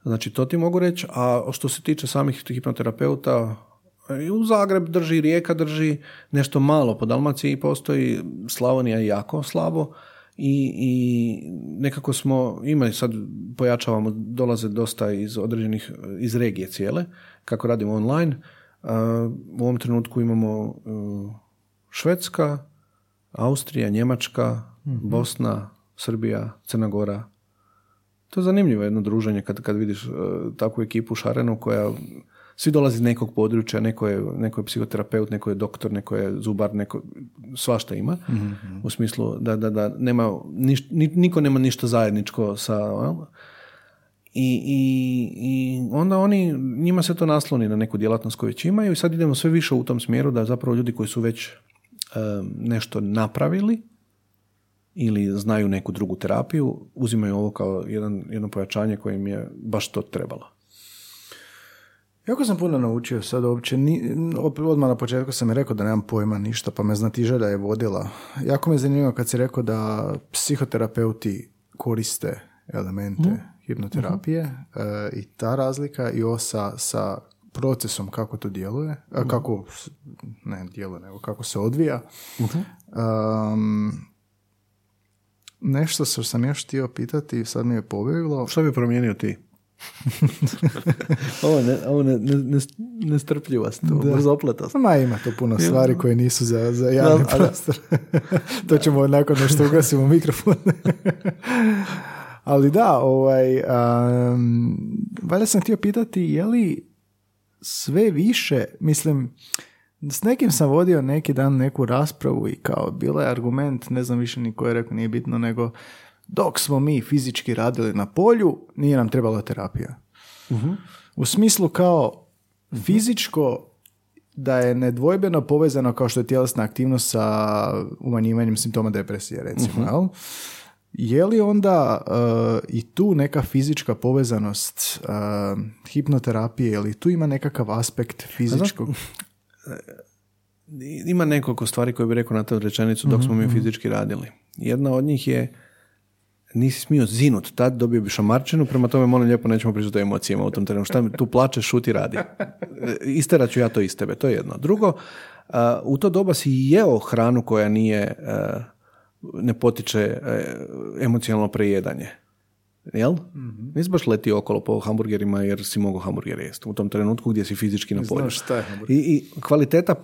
Znači to ti mogu reći. A što se tiče samih hipnoterapeuta, i u Zagreb drži, Rijeka drži, nešto malo po Dalmaciji postoji, Slavonija je jako slabo i, i nekako smo, ima i sad pojačavamo, dolaze dosta iz određenih, iz regije cijele, kako radimo online. U ovom trenutku imamo uh, Švedska, Austrija, Njemačka, Bosna, Srbija, Crna Gora. To je zanimljivo jedno druženje kad, kad vidiš uh, takvu ekipu šarenu koja svi dolazi iz nekog područja, neko je, neko je psihoterapeut, neko je doktor, neko je zubar, neko, svašta ima. U smislu da, da, da nema, niš- ni- niko nema ništa zajedničko sa... I, i, I onda oni, njima se to nasloni na neku djelatnost koju već imaju i sad idemo sve više u tom smjeru da zapravo ljudi koji su već em, nešto napravili ili znaju neku drugu terapiju, uzimaju ovo kao jedan, jedno pojačanje koje im je baš to trebalo. Jako sam puno naučio sad uopće, odmah na početku sam rekao da nemam pojma ništa, pa me znatiželja je vodila. Jako me je zanimljivo kad si rekao da psihoterapeuti koriste elemente hipnoterapije e, i ta razlika i ovo sa, sa procesom kako to djeluje, a kako, ne djeluje, nego kako se odvija. Um, nešto što sam još htio pitati, sad mi je pobjeglo. Što bi promijenio ti? ovo ne, ovo ne, ne, ne, nestrpljivost, brzopletost. Ma ima to puno stvari koje nisu za, za javni da. prostor. to ćemo nakon što ugasimo mikrofon. Ali da, ovaj, um, valjda sam htio pitati je li sve više, mislim, s nekim sam vodio neki dan neku raspravu i kao bilo je argument, ne znam više ni ko je rekao, nije bitno, nego dok smo mi fizički radili na polju, nije nam trebala terapija. U smislu kao fizičko da je nedvojbeno povezano kao što je tjelesna aktivnost sa umanjivanjem simptoma depresije, recimo, jel? Je li onda uh, i tu neka fizička povezanost uh, hipnoterapije, ili tu ima nekakav aspekt fizičkog? Ima nekoliko stvari koje bih rekao na tu rečenicu dok smo mi fizički radili. Jedna od njih je nisi smio zinut, tad dobio bi šamarčinu, prema tome molim lijepo nećemo pričati o emocijama u tom terenu. Šta mi tu plače, šuti, radi. Isterat ću ja to iz tebe, to je jedno. Drugo, uh, u to doba si jeo hranu koja nije, uh, ne potiče uh, emocionalno prejedanje. Jel? mm Nisi baš letio okolo po hamburgerima jer si mogao hamburger jesti u tom trenutku gdje si fizički na polju. Znaš šta je I, I kvaliteta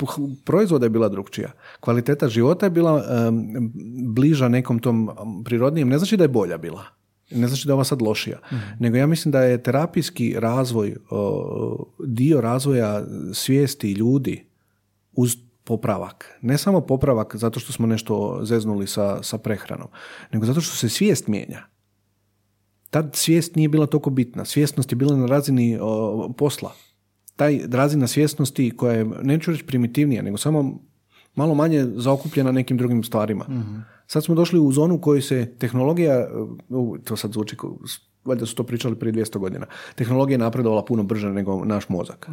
proizvoda je bila drugčija. Kvaliteta života je bila em, bliža nekom tom um, prirodnijem. Ne znači da je bolja bila. Ne znači da je ova sad lošija. Nego ja mislim da je terapijski razvoj o, dio razvoja svijesti ljudi uz popravak. Ne samo popravak zato što smo nešto zeznuli sa, sa prehranom, nego zato što se svijest mijenja tad svijest nije bila toliko bitna. Svjesnost je bila na razini o, posla. Taj razina svjesnosti koja je, neću reći primitivnija, nego samo malo manje zaokupljena nekim drugim stvarima. Sad smo došli u zonu u kojoj se tehnologija, to sad zvuči, valjda su to pričali prije 200 godina, tehnologija je napredovala puno brže nego naš mozak.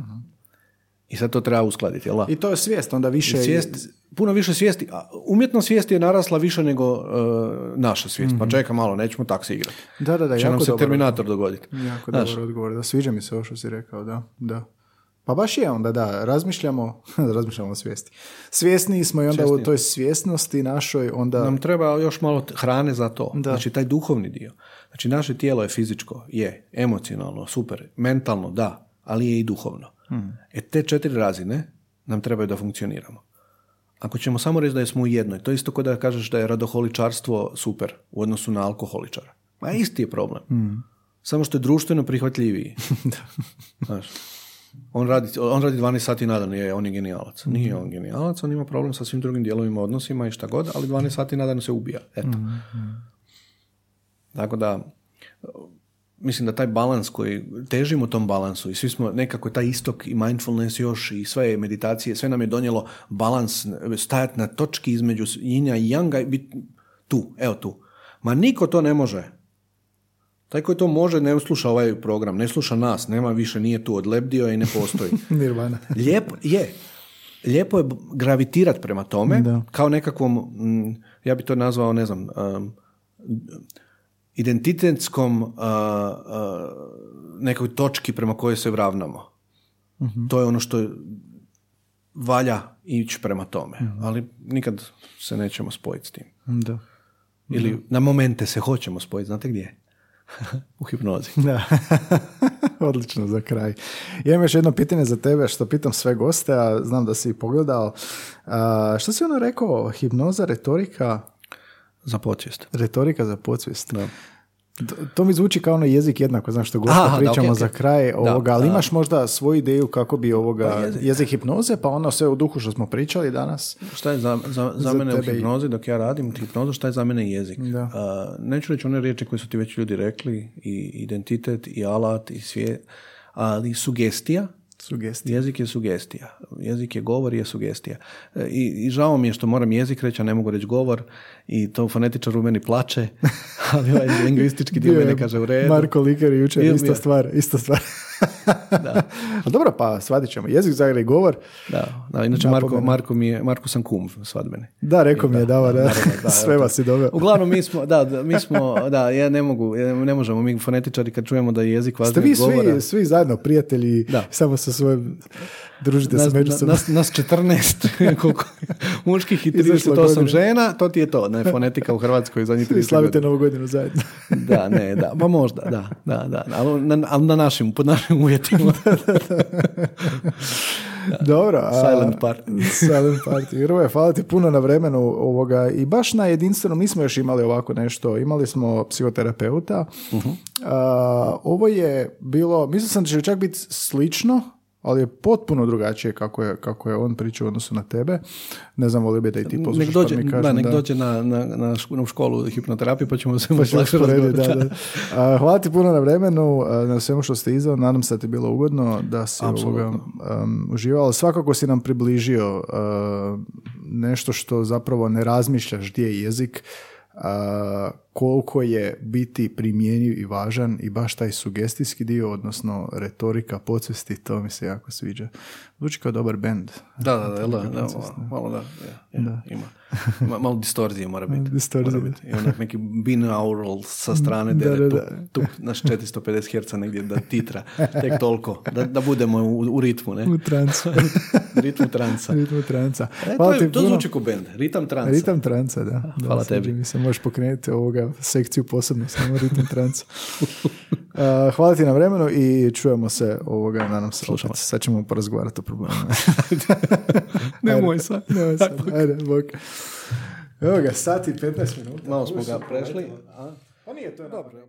I sad to treba uskladiti, jel da? I to je svijest, onda više... Svijest, puno više svijesti. A Umjetna svijest je narasla više nego e, naša svijest. Pa čeka malo, nećemo tak se igrati. Da, da, da, Će jako nam se dobar Terminator dogoditi. Jako Znaš, dobar odgovor, da sviđa mi se ovo što si rekao, da, da. Pa baš je onda, da, razmišljamo, razmišljamo o svijesti. Svjesniji smo i onda u Svjesniji. toj svjesnosti našoj, onda... Nam treba još malo hrane za to. Da. Znači, taj duhovni dio. Znači, naše tijelo je fizičko, je, emocionalno, super, mentalno, da, ali je i duhovno. E, te četiri razine nam trebaju da funkcioniramo. Ako ćemo samo reći da smo u jednoj, to je isto kao da kažeš da je radoholičarstvo super u odnosu na alkoholičara. Ma isti je problem. Samo što je društveno prihvatljiviji. Znaš, on radi, on radi 12 sati na dan, je, on je genijalac. Nije on genijalac, on ima problem sa svim drugim dijelovima odnosima i šta god, ali 12 sati na dan se ubija. Eto. Tako da, mislim da taj balans koji težimo tom balansu i svi smo nekako taj istok i mindfulness još i sve meditacije, sve nam je donijelo balans, stajati na točki između jinja i janga i bit tu, evo tu. Ma niko to ne može. Taj koji to može ne sluša ovaj program, ne sluša nas, nema više, nije tu, odlebdio i ne postoji. Nirvana. Lijepo je. Lijepo je gravitirat prema tome, Da. kao nekakvom, mm, ja bi to nazvao, ne znam, um, identitetskom uh, uh, nekoj točki prema kojoj se ravnamo. To je ono što valja ići prema tome, ali nikad se nećemo spojiti s tim. Da. Ili na momente se hoćemo spojiti, znate gdje? U hipnozi. Da. Odlično za kraj. Ja imam još jedno pitanje za tebe što pitam sve goste, a znam da si i pogledao. A, što si ono rekao? Hipnoza, retorika, Za podsvijest. retorika za podsvijest. To, to mi zvuči kao ono jezik jednako, znam što gosta da, pričamo ok, ok. za kraj ovoga, ali da. imaš možda svoju ideju kako bi ovoga Pa jezik. jezik. hipnoze, pa ono sve u duhu što smo pričali danas. Šta je za, za, za, Za mene u hipnozi, dok ja radim hipnozu, šta je za mene jezik? Da. A, neću reći one riječi koje su ti već ljudi rekli, i identitet, i alat, i svijet, ali sugestija, Sugestije. jezik je sugestija. Jezik je govor, je sugestija. E, I, I žao mi je što moram jezik reći, a ne mogu reći govor, i to fonetičar u meni plače, ali ovaj lingvistički dio mene kaže u redu. Marko Liker jučer, ista stvar, ista stvar. A dobro, pa shvatit ćemo. Jezik, zagraj, govor. Da, da, inače Marko, Napomena. Marko, mi je, Marko sam kum svadbeni. Da, rekao mi je, Dava, da. naravno, da, Sve vas si doveo. Uglavnom mi smo, da, da, mi smo, da, ja ne mogu, ne možemo mi fonetičari kad čujemo da je jezik Ste važniji vi od govora. svi, svi zajedno prijatelji, Da. samo sa svojim, družite Nas, se međusobno. nas, nas 14 koliko, muških i Izašlo 38 godine. žena, to ti je to, ne, fonetika u Hrvatskoj zadnjih I 30 slavite godina. novu godinu zajedno. Da, ne, da, pa možda, da, da, da, ali na, na našim, pod našim uvjetima. Dobro. a- Silent party. Silent party. Hrvoje, hvala ti puno na vremenu ovoga i baš na jedinstvenom nismo još imali ovako nešto. Imali smo psihoterapeuta. Mhm. A, ovo je bilo, mislio sam da će čak biti slično, ali je potpuno drugačije kako je, kako je on pričao u odnosu na tebe. Ne znam, volio bi da i ti poslušaš Nek dođe, pa mi kažem. da, nek dođe na, na, na, na školu hipnoterapije pa ćemo se Pa lakše da. A, hvala ti puno na vremenu, a, na svemu što ste izdao. Nadam se da ti je bilo ugodno, da si ovoga, um, uživao. Ali svakako si nam približio uh, nešto što zapravo ne razmišljaš gdje je jezik, a, koliko je biti primjenjiv i važan i baš taj sugestijski dio, odnosno retorika, podsvesti, to mi se jako sviđa. Zvuči kao dobar bend. Da, da, da, da, da, malo da, ja, ja, ima. Ma, malo distorzije mora biti. Distorzije. Mora biti. I onda neki binaural sa strane Da, dere, da, tu, tu, naš 450 Hz negdje da titra, tek toliko, da, da budemo u, u ritmu, ne? U trancu. ritmu transa. Ritmu tranca. E, to, je, to zvuči kao bend, ritam transa. Ritam tranca, da. da Hvala sviđa tebi. Mi se možeš pokrenuti ovoga sekciju posebno, samo ritam tranca. Uh, hvala ti na vremenu i čujemo se ovoga, nadam se, opet. Sad ćemo porazgovarati o problemu. Nemoj sad. Nemoj sad, ajde, bok. Evo ga, sat i 15 minuta. Malo smo ga prešli. Pa nije, to je dobro.